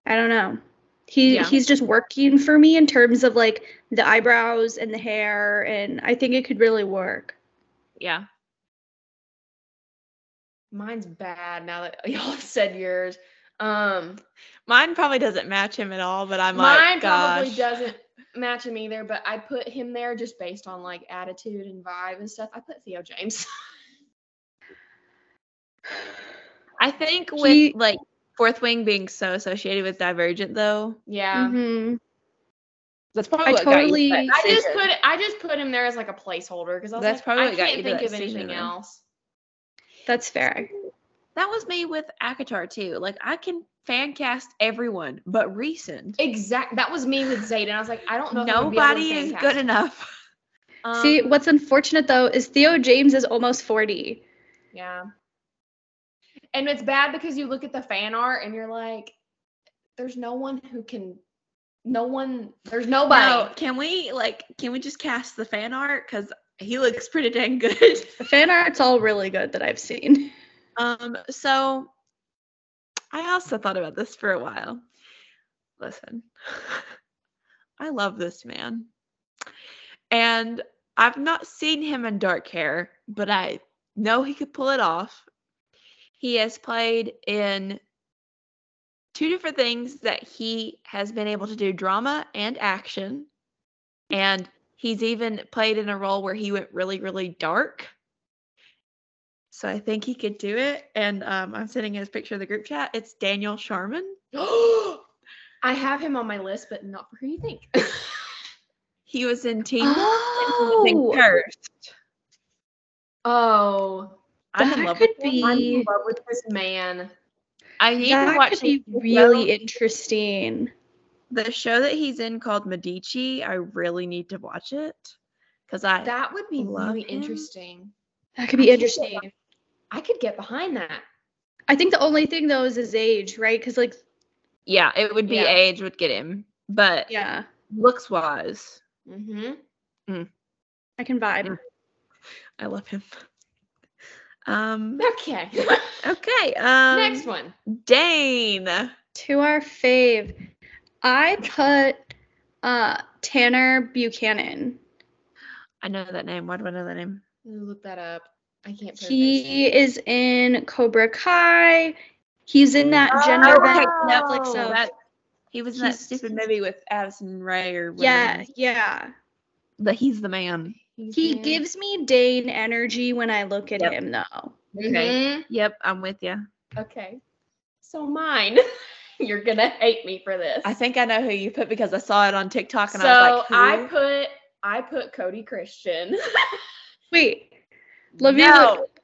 I don't know. He Yeah. he's just working for me in terms of like the eyebrows and the hair and I think it could really work. Yeah. Mine's bad now that [laughs] y'all have said yours. Um, Mine probably doesn't match him at all, but I'm like mine like, probably doesn't match him either, but I put him there just based on like attitude and vibe and stuff. I put Theo James. [laughs] I think with He- like Fourth Wing being so associated with Divergent, though, yeah. Mhm. that's probably I what got you totally- that I just put I just put him there as like a placeholder because I was That's like, probably I what got can't you think of anything then. else. That's fair. That was me with ACOTAR too. Like I can fan cast everyone, but recent. Exact. That was me with Xaden. I was like, I don't know. if I would be able to Nobody is good cast him. enough. See, Um, what's unfortunate though is Theo James is almost 40. Yeah. And it's bad because you look at the fan art and you're like, there's no one who can, no one, there's nobody. No, can we like can we just cast the fan art because he looks pretty dang good. The fan art's all really good that I've seen. um, so I also thought about this for a while. Listen, [laughs] I love this man, and I've not seen him in dark hair, but I know he could pull it off. He has played in two different things that he has been able to do drama and action. And he's even played in a role where he went really, really dark. So I think he could do it. And um, I'm sending his picture of the group chat. It's Daniel Sharman. [gasps] I have him on my list, but not for who you think. He was in Teen Wolf and he was in Oh, Cursed. oh, I'm in love could with him. I'm in love with this man. I need to that watch could be really show. interesting. the show that he's in called Medici. I really need to watch it because I That would be love really him. interesting. That could be I could get interesting. I could get behind that. I think the only thing though is his age, right? Because like, yeah, it would be Yeah. age would get him, but yeah, looks wise, Mm-hmm. I can vibe. I love him. Um. Okay. Okay. [laughs] Um. Next one. Dain. To our fave, I put uh Tanner Buchanan. I know that name. Why do I know that name? Look that up. I can't. put He is in Cobra Kai. He's in that gender Oh, bent okay, Netflix no, of that he was in that stupid movie with Addison Rae or yeah, yeah. But he's the man. He's He in- gives me Dain energy when I look at Yep. him, though. Okay. Mhm. Yep, I'm with you. Okay. So mine. [laughs] You're gonna hate me for this. I think I know who you put because I saw it on TikTok and so. I was like, Who? I put I put Cody Christian. [laughs] Wait, let me No. look.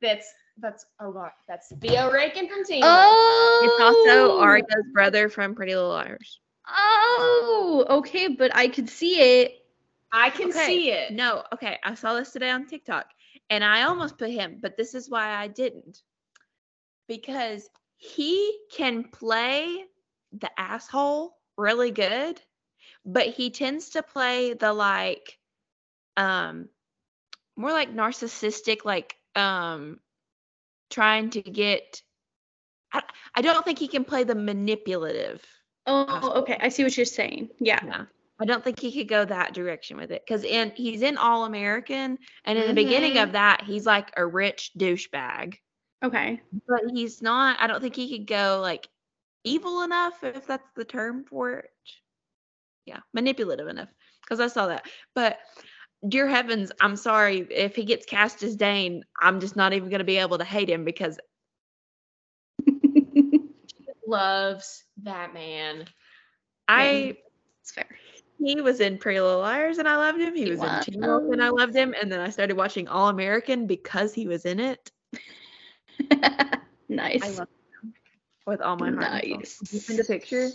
that's that's oh god, that's Theo Raeken from Team. Oh, It's also Aria's brother from Pretty Little Liars. Oh, okay, but I could see it. I can Okay, see it. No, okay. I saw this today on TikTok and I almost put him, but this is why I didn't. Because he can play the asshole really good, but he tends to play the like um more like narcissistic like um trying to get I, I don't think he can play the manipulative. Oh, Asshole. okay, I see what you're saying. Yeah. Yeah. I don't think he could go that direction with it because in he's in All American, and in the beginning Mhm. of that, he's like a rich douchebag. Okay. But he's not. I don't think he could go like evil enough, if that's the term for it. Yeah, manipulative enough. Because I saw that. But dear heavens, I'm sorry if he gets cast as Dain. I'm just not even going to be able to hate him because [laughs] Loves that man. I It's fair. He was in Pretty Little Liars and I loved him. He He was was. in Teen Wolf and I oh. loved him. And then I started watching All American because he was in it [laughs] nice. I love him with all my heart. and soul. Nice. Did you send a picture?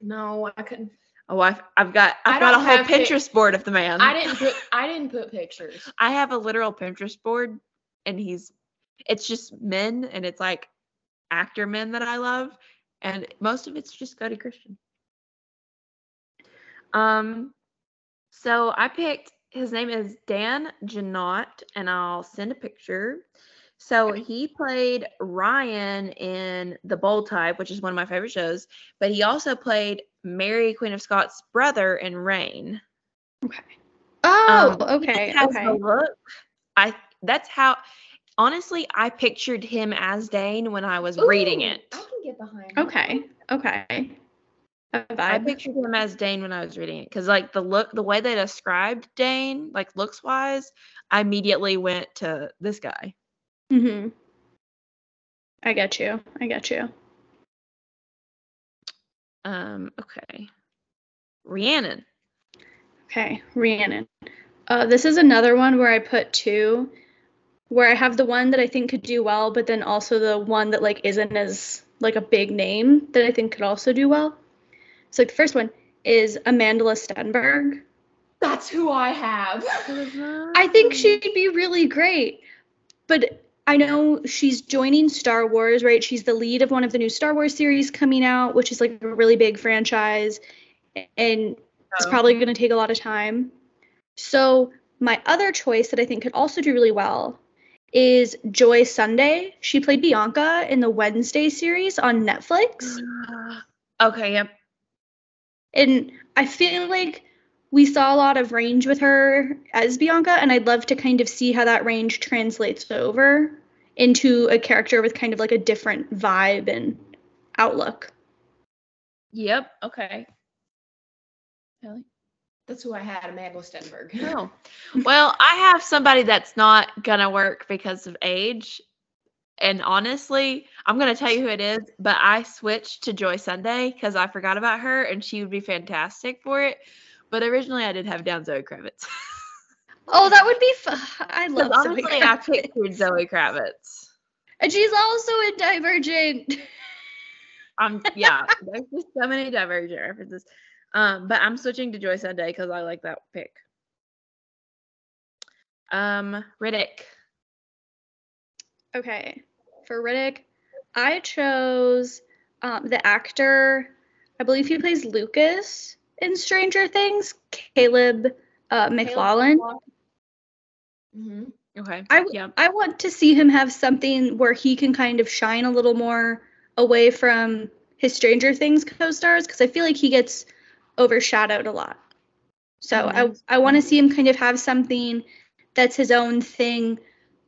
No, I couldn't. Oh, I've, I've got I I've got a whole have pic- Pinterest board of the man. I didn't put I didn't put pictures. [laughs] I have a literal Pinterest board, and he's it's just men, and it's like actor men that I love, and most of it's just Cody Christian. Um, so I picked his name is Dan Jeannotte, and I'll send a picture. So he played Ryan in The Bold Type, which is one of my favorite shows, but he also played Mary, Queen of Scots' brother in Reign. Okay. Oh, Um, okay. Okay. the look. I that's how honestly I pictured him as Dain when I was reading it. I can get behind. Okay. Okay. I pictured him as Dain when I was reading it because like the look the way they described Dain, like looks wise, I immediately went to this guy. Mm-hmm. I get you. I get you. Um, okay. Rhiannon. Okay, Rhiannon. Uh, this is another one where I put two, where I have the one that I think could do well, but then also the one that like isn't as like a big name that I think could also do well. So like the first one is Amanda Stenberg. That's who I have. Uh-huh. I think she'd be really great, but I know she's joining Star Wars, right? She's the lead of one of the new Star Wars series coming out, which is like a really big franchise, and it's Oh. probably going to take a lot of time. So my other choice that I think could also do really well is Joy Sunday. She played Bianca in the Wednesday series on Netflix. [gasps] Okay, yep. And I feel like we saw a lot of range with her as Bianca, and I'd love to kind of see how that range translates over into a character with kind of like a different vibe and outlook. Yep. Okay. Kelly? That's who I had, Amanda Stenberg. No. Well, I have somebody that's not gonna work because of age. And honestly, I'm gonna tell you who it is, but I switched to Joy Sunday because I forgot about her and she would be fantastic for it. But originally I did have down Zoe Kravitz. [laughs] Oh, that would be fun. I [laughs] love Zoe honestly, I Kravitz. pictured Zoe Kravitz. And she's also in Divergent. Um, [laughs] yeah, there's just so many Divergent references. Um, but I'm switching to Joy Sunday because I like that pick. Um, Ridoc. Okay. For Ridoc, I chose um, the actor, I believe he plays Lucas in Stranger Things, Caleb uh, McLaughlin. hmm Okay. I, yeah. I want to see him have something where he can kind of shine a little more away from his Stranger Things co-stars because I feel like he gets overshadowed a lot. So I I want to see him kind of have something that's his own thing,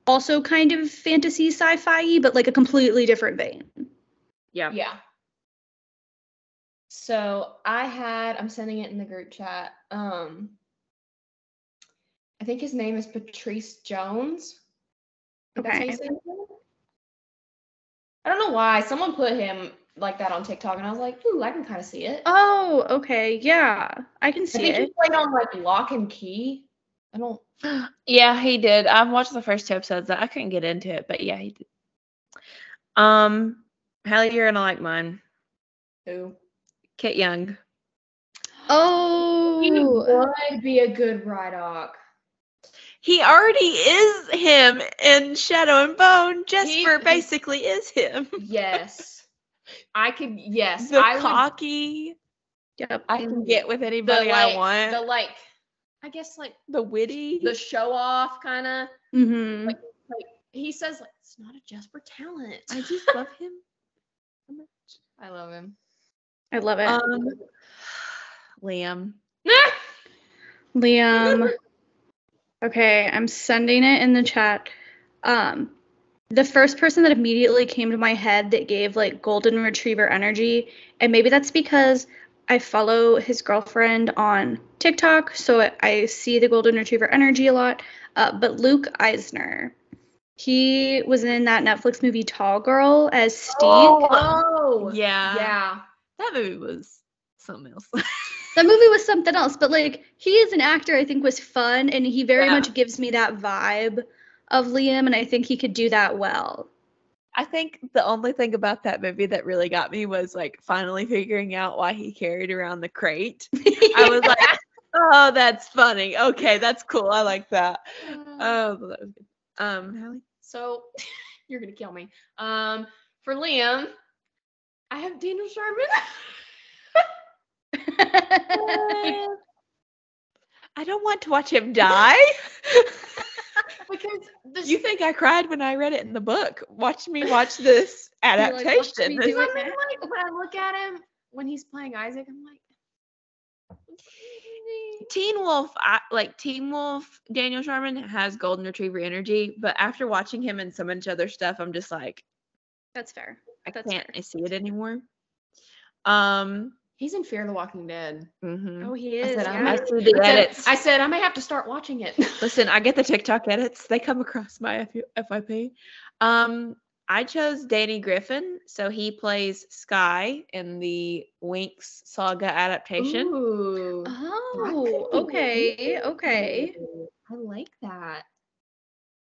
also kind of fantasy sci-fi, but like a completely different vein. Yeah. Yeah. So I had, I'm sending it in the group chat. Um, I think his name is Patrice Jones. I think that's how you Okay. say his name. I don't know why someone put him like that on TikTok, and I was like, "Ooh, I can kind of see it." Oh, okay, yeah, I can see I see think he it. played on like Locke and Key. I don't. Yeah, he did. I've watched the first two episodes. I couldn't get into it, but yeah, he did. Um, Hallie, you're gonna like mine. Who? Kit Young. Oh, He would be a good Ridoc. He already is him in Shadow and Bone. Jesper he- basically is him. Yes, I could. Yes, the I would. cocky. yep. I can get with The anybody like, I want. the The, like, I guess like the witty. the show off kind of. Mm-hmm. Like, like he says, like it's not a Jesper talent. I just [laughs] love him. so much. I love him. I love it. Um, [sighs] Liam. [laughs] Liam. Okay, I'm sending it in the chat. Um, the first person that immediately came to my head that gave like golden retriever energy, and maybe that's because I follow his girlfriend on TikTok, so I- I see the golden retriever energy a lot. Uh, but Luke Eisner, he was in that Netflix movie Tall Girl as Steve. Oh, Yeah. yeah. That movie was something else. [laughs] That movie was something else, but like he is an actor I think was fun and he very Yeah. much gives me that vibe of Liam and I think he could do that well. I think the only thing about that movie that really got me was like finally figuring out why he carried around the crate. [laughs] I was like, oh, that's funny. Okay, that's cool. I like that. Oh, that was good. Um, Hallie? So [laughs] you're gonna kill me. Um, for Liam, I have Daniel Sharman. [laughs] I don't want to watch him die. [laughs] because you think I cried when I read it in the book? Watch me watch [laughs] this like, adaptation. me This- I mean, like when I look at him when he's playing Isaac, I'm like, Teen Wolf, I, like Teen Wolf, Daniel Sharman has golden retriever energy, but after watching him in so much other stuff, I'm just like, That's fair. I That's can't fair. see it anymore. Um, he's in Fear the Walking Dead. mhm. Oh, he I is. said, I'm yeah. I see the I said, edits. I said I may have to start watching it. [laughs] Listen, I get the TikTok edits. They come across my F- FYP. Um, I chose Danny Griffin, so he plays Sky in the Winx saga adaptation. Ooh. Oh, okay, okay. I like that.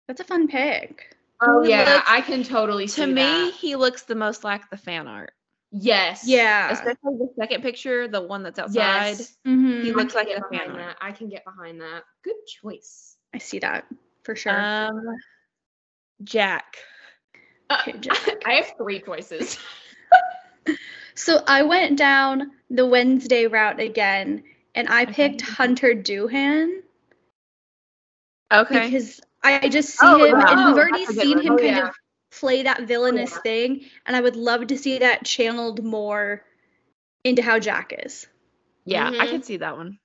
That's a fun pick. Oh He yeah, looks- I can totally see To me, that. he looks the most like the fan art. Yes. Yeah. Especially the second picture, the one that's outside. Yes. Mhm. He I looks can like get the fan behind that. I can get behind that. Good choice. I see that for sure. Um, Jack. Uh, Okay, [laughs] Jack. I have three choices. [laughs] so I went down the Wednesday route again, and I picked Hunter Doohan Okay. because I just see Oh, him, and we've already That's a good seen one. him Oh, kind yeah. of play that villainous yeah. thing, and I would love to see that channeled more into how Jack is. yeah, I Mhm. can see that one.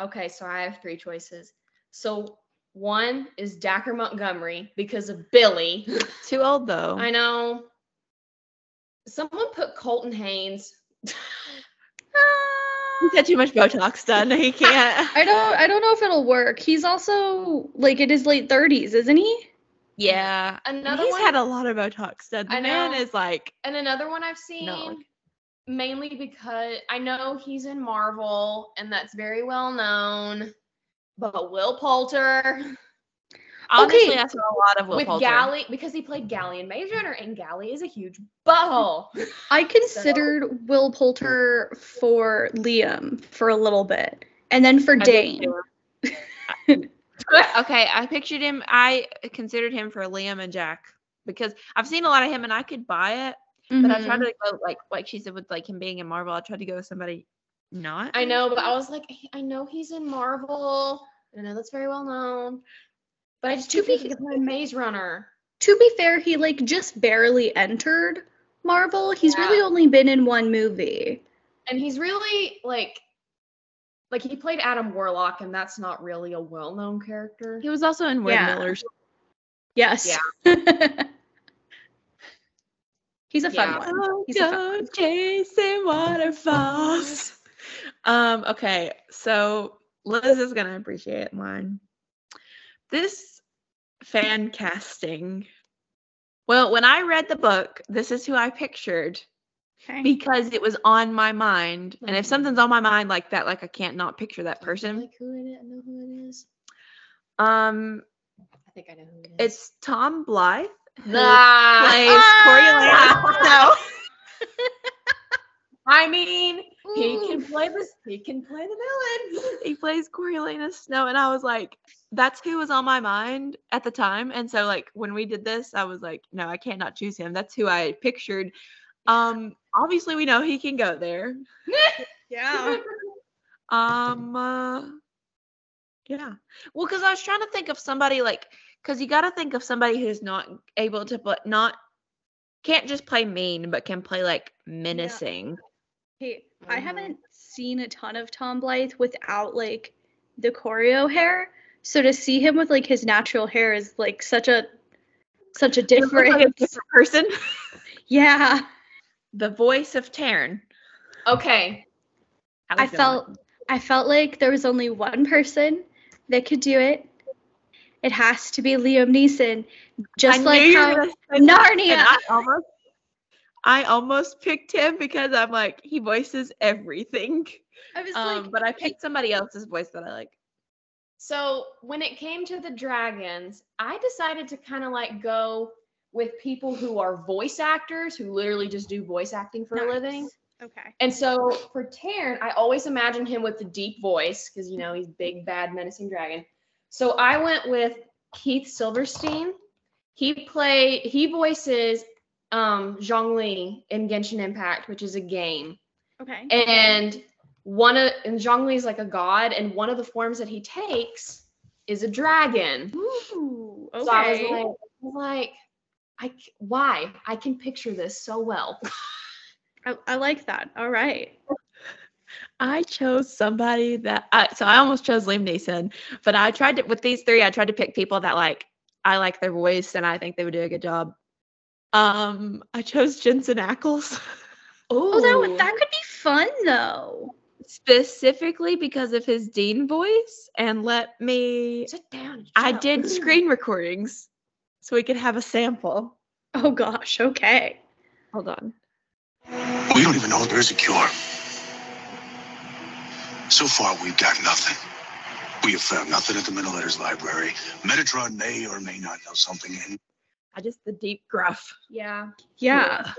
Okay, so I have three choices. So one is Dacre Montgomery because of Billy. [laughs] Too old though. I know. Someone put Colton Haynes. [laughs] He's had too much Botox done. He can't. [laughs] I don't I don't know if it'll work. He's also like in his late 30s, isn't he? Yeah. Another He's one, had a lot of Botox done. The man is like, and another one I've seen. mainly because I know he's in Marvel and that's very well known. But Will Poulter [laughs] honestly, Okay. I saw a lot of Will with Poulter. Gally because he played Gally in Maze Runner and Gally is a huge butthole. [laughs] I considered Will Poulter for Liam for a little bit. And then for I Dain. [laughs] [laughs] okay, I pictured him. I considered him for Liam and Jack because I've seen a lot of him and I could buy it, but I tried Mhm. to go like like she said with like him being in Marvel. I tried to go with somebody not. I know, but I was like, I know he's in Marvel. I know that's very well known. But I just To be- he Maze Runner. To be fair, he like just barely entered Marvel. He's Yeah. really only been in one movie. And he's really like like he played Adam Warlock and that's not really a well-known character. He was also in Word Yeah. Millers. Yes. Yeah. [laughs] He's a fun Yeah. one. Oh, He's a fun one. chasing waterfalls. [laughs] um, okay, so Liz is gonna appreciate mine. This fan casting. Well, when I read the book, this is who I pictured Okay. because it was on my mind. And if Mhm. something's on my mind like that, like I can't not picture that person. Like who it? I know who it is. Um, I think I know who it is. it's Tom Blythe who Ah. plays Coriolanus. No. I mean, he can play this. He can play the villain. he plays Coriolanus Snow, and I was like, that's who was on my mind at the time. And so, like, when we did this, I was like, no, I can't not choose him. That's who I pictured. Um, obviously, we know he can go there. [laughs] Yeah. Um, uh, yeah. Well, because I was trying to think of somebody like, because you got to think of somebody who's not able to, but not can't just play mean, but can play like menacing. Hey, I Mhm. haven't seen a ton of Tom Blythe without like the Coryo hair. So to see him with like his natural hair is like such a such a looks like a different different person. [laughs] Yeah. The voice of Tairn. Okay. I Alex Dillon. felt I felt like there was only one person that could do it. It has to be Liam Neeson. Just I like knew you were how gonna say that, and Narnia. I almost, I almost picked him because I'm like he voices everything. I was Um, like but I picked somebody else's voice that I like. So when it came to the dragons, I decided to kind of like go with people who are voice actors who literally just do voice acting for a living. Okay. And so for Tairn, I always imagine him with the deep voice because you know he's big, bad, menacing dragon. So I went with Keith Silverstein. He play he voices um Zhongli in Genshin Impact, which is a game. Okay. And one of and Zhongli is like a god, and one of the forms that he takes is a dragon. Ooh. Okay. So I was like, I was like, I c- why? I can picture this so well. I, I like that. All right. I chose somebody that I so I almost chose Liam Neeson, but I tried to with these three, I tried to pick people that like I like their voice and I think they would do a good job. Um, I chose Jensen Ackles Oh, that would, that could be fun though. specifically because of his Dean voice and let me sit down. and I up. did screen recordings so we could have a sample. Oh gosh. Okay. Hold on. We don't even know if there's a cure. So far, we've got nothing. We have found nothing at the Middle Letters Library. Metatron may or may not know something, and I just the deep gruff. Yeah. Yeah.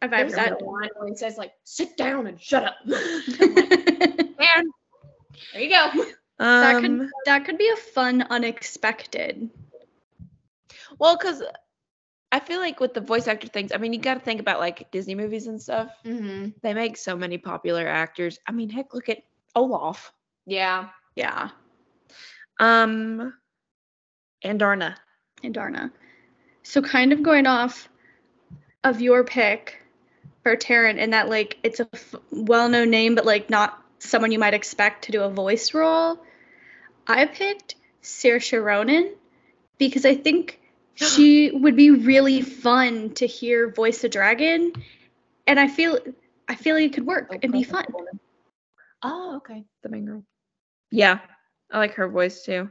I vibe There's that. that line where he says like, "Sit down and shut up." that [laughs] Man, there you go. Um, could that could be a fun unexpected. Well, because I feel like with the voice actor things, I mean, you got to think about like Disney movies and stuff. Mm-hmm. They make so many popular actors. I mean, heck, look at Olaf. Yeah. Yeah. Um, Andarna. And Darna. So kind of going off of your pick for Tairn in that like it's a f- well-known name but like not someone you might expect to do a voice role. I picked Saoirse Ronan because I think she would be really fun to hear voice a dragon and I feel I feel like it could work and be fun. Oh, okay. The main girl. Yeah, I like her voice too.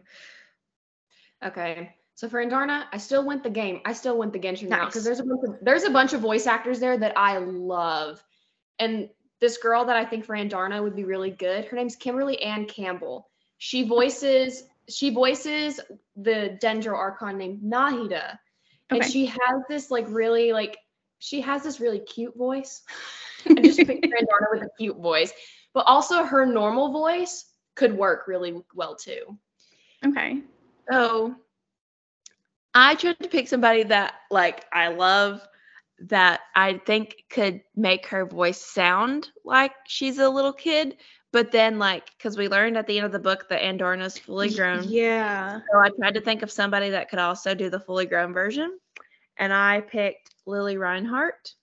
Okay. So for Andarna, I still went the game. I still went the Genshin route because there's a bunch of, there's a bunch of voice actors there that I love, and this girl that I think for Andarna would be really good. Her name's Kimberly Ann Campbell. She voices she voices the Dendro Archon named Nahida, and she has this like really like she has this really cute voice. [laughs] I just picture Andarna with a cute voice, but also her normal voice could work really well too. Okay. So I tried to pick somebody that like I love that I think could make her voice sound like she's a little kid, but then like because we learned at the end of the book that Andarna's fully grown. Yeah. So I tried to think of somebody that could also do the fully grown version. And I picked Lili Reinhart.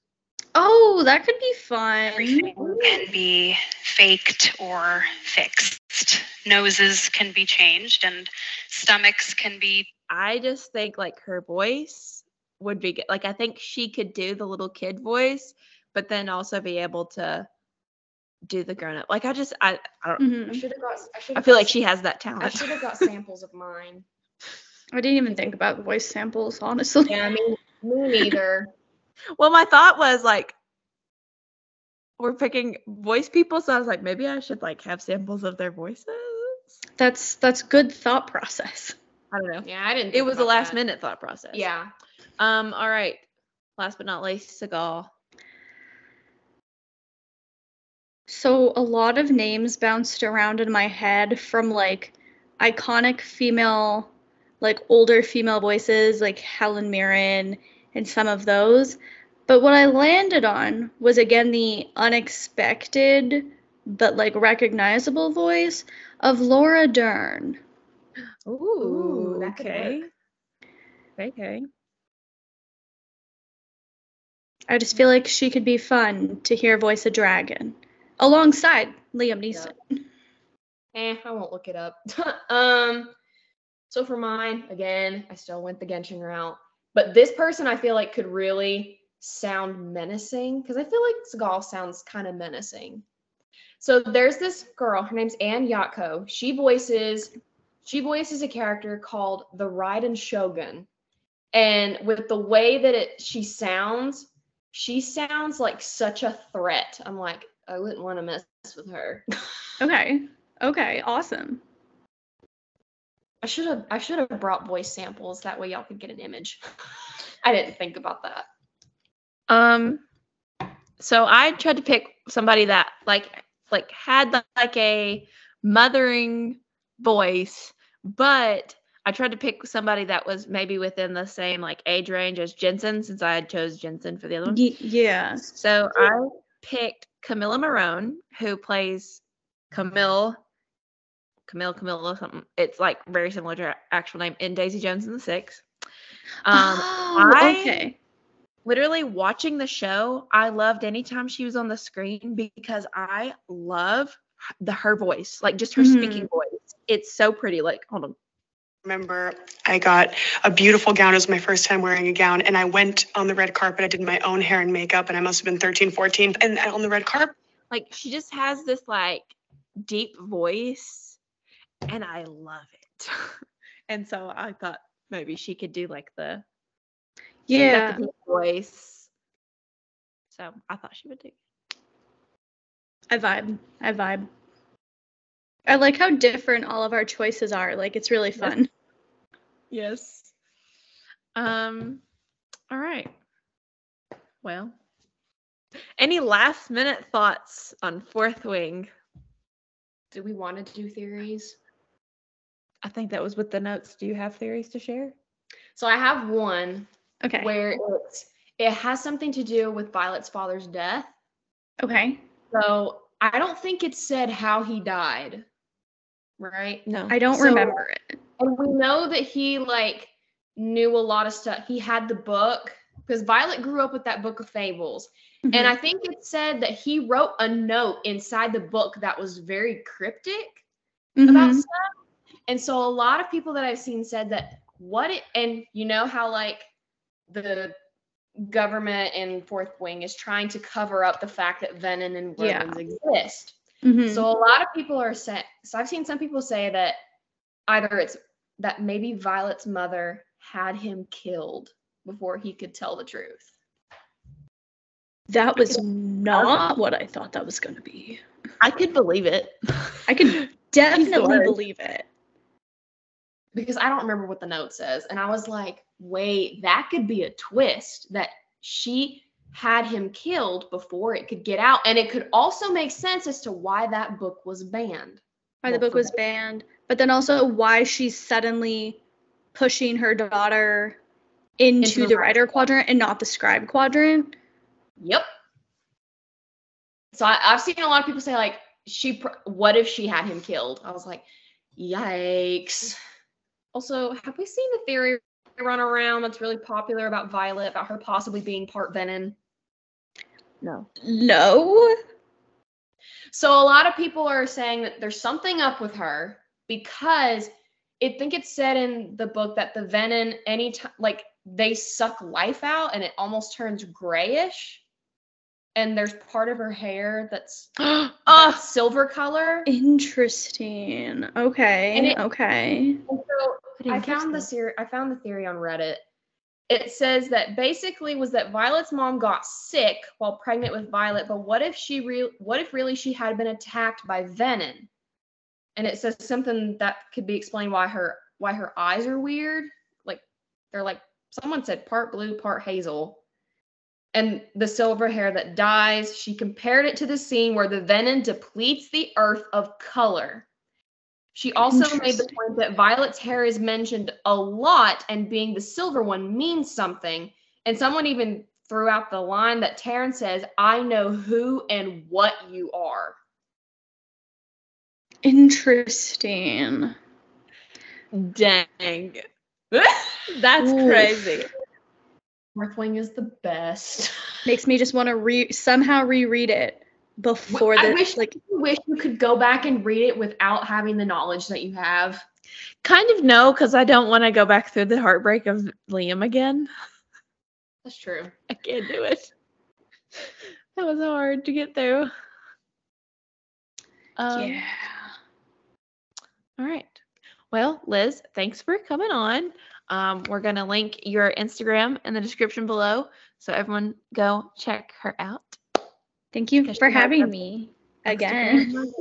Oh, that could be fun. Everything can be faked or fixed. Noses can be changed, and stomachs can be. I just think like her voice would be good. Like I think she could do the little kid voice, but then also be able to do the grown up. Like I just I I don't Mhm. I should have got. I, should I feel like she has that talent. I should have got [laughs] samples of mine. I didn't even think about voice samples, honestly. Yeah, I mean, me neither. [laughs] well, my thought was like we're picking voice people, so I was like maybe I should like have samples of their voices. That's that's good thought process. I don't know. Yeah, I didn't. It think was a last that. minute thought process. Yeah. Um. All right. Last but not least, Sgaeyl. So a lot of names bounced around in my head from like iconic female, like older female voices like Helen Mirren and some of those. But what I landed on was again the unexpected but like recognizable voice of Laura Dern. Ooh, that could okay. work. Okay. I just feel like she could be fun to hear voice a dragon alongside Liam Neeson. Eh, I won't look it up. [laughs] um, so for mine, again, I still went the Genshin route, but this person I feel like could really sound menacing because I feel like Sgaeyl sounds kind of menacing. So there's this girl, her name's Anne Yatco. She voices she voices a character called the Raiden Shogun. And with the way that it she sounds, she sounds like such a threat. I'm like, I wouldn't want to mess with her. [laughs] Okay. Okay, awesome. I should have I should have brought voice samples that way y'all could get an image. I didn't think about that. Um, so I tried to pick somebody that like like had like a mothering voice, but I tried to pick somebody that was maybe within the same like age range as Jensen, since I had chose Jensen for the other one. Y- yeah. So I picked Camila Morrone, who plays Camille, Camille, Camilla, something. It's like very similar to her actual name in Daisy Jones and the Six. Um, oh, I- okay. literally watching the show, I loved anytime she was on the screen because I love the her voice, like just her Mhm. speaking voice. It's so pretty. Like, hold on. Remember I got a beautiful gown. It was my first time wearing a gown. And I went on the red carpet. I did my own hair and makeup, and I must have been 13, 14. And on the red carpet, Like, she just has this like deep voice, and I love it. [laughs] and so I thought maybe she could do like the she's Yeah. the deep voice. So I thought she would do. It. I vibe. I vibe. I like how different all of our choices are. Like it's really fun. Yes. Um. All right. Well. Any last minute thoughts on Fourth Wing? Do we want to do theories? I think that was with the notes. Do you have theories to share? So I have one Okay. where it's it has something to do with Violet's father's death. Okay. So I don't think it said how he died. Right? No. I don't So- remember it. And we know that he like knew a lot of stuff. He had the book because Violet grew up with that book of fables. And Mhm. I think it said that he wrote a note inside the book that was very cryptic about Mhm. stuff. And so a lot of people that I've seen said that what it and you know how like the government and Fourth Wing is trying to cover up the fact that Venom and Yeah. Exist. Mhm. So a lot of people are saying so I've seen some people say that either it's that maybe Violet's mother had him killed before he could tell the truth. that was not what I thought that was going to be. I could believe it. I could [laughs] definitely believe it. because I don't remember what the note says. And I was like, wait, that could be a twist that she had him killed before it could get out. And it could also make sense as to why that book was banned. Why the book was banned, but then also why she's suddenly pushing her daughter into, Into the rider quadrant and not the scribe quadrant. Yep. So I, I've seen a lot of people say, like, she, pr- what if she had him killed? I was like, yikes. Also, have we seen the theory run around that's really popular about Violet, about her possibly being part Venom? No. No. So a lot of people are saying that there's something up with her because I think it's said in the book that the venom anytime like they suck life out and it almost turns grayish. And there's part of her hair that's oh, [gasps] that silver color. Interesting. Okay. And it- okay. And so I found the ser- I found the theory on Reddit. It says that basically was that Violet's mom got sick while pregnant with Violet, but what if she re- what if really she had been attacked by venom? And it says something that could be explained why her why her eyes are weird. Like they're like someone said part blue, part hazel. And the silver hair that dies, she compared it to the scene where the venom depletes the earth of color. She also made the point that Violet's hair is mentioned a lot, and being the silver one means something. And someone even threw out the line that Tairn says, I know who and what you are. Interesting. dang. [laughs] That's Oof. crazy. Fourth Wing is the best. Makes me just want to re somehow reread it before I the wish like you wish you could go back and read it without having the knowledge that you have. Kind of no, because I don't want to go back through the heartbreak of Liam again. That's true. [laughs] I can't do it. That was hard to get through. Um, yeah. All right. Well, Liz, thanks for coming on. Um, we're going to link your Instagram in the description below. So everyone go check her out. Thank you for having me again.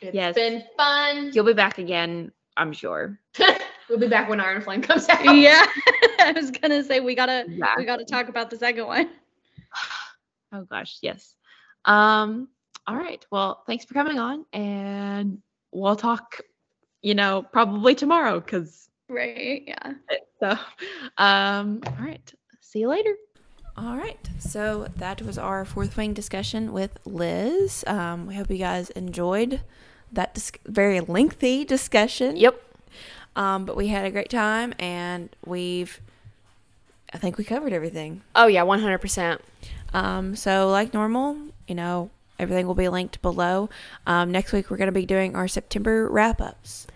It's Yes. been fun. You'll be back again, I'm sure. [laughs] We'll be back when Iron Flame comes out. yeah, [laughs] I was gonna say we gotta we gotta talk about the second one. [sighs] Oh gosh, yes. Um, all right. Well, thanks for coming on and we'll talk, you know, probably tomorrow because Right? Yeah. [laughs] so um all right. See you later. All right. So that was our fourth wing discussion with Liz. Um, we hope you guys enjoyed that dis- very lengthy discussion. Yep. Um, but we had a great time and we've, I think we covered everything. Oh yeah, one hundred percent. Um, so like normal, you know, everything will be linked below. Um, next week we're going to be doing our September wrap ups.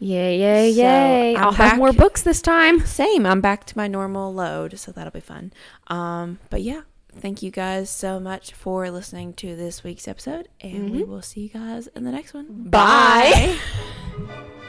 Yay, yay, So, yay! I'm I'll have more books this time. Same. I'm back to my normal load, so that'll be fun. Um, but yeah, thank you guys so much for listening to this week's episode, and we will see you guys in the next one. Bye. [laughs]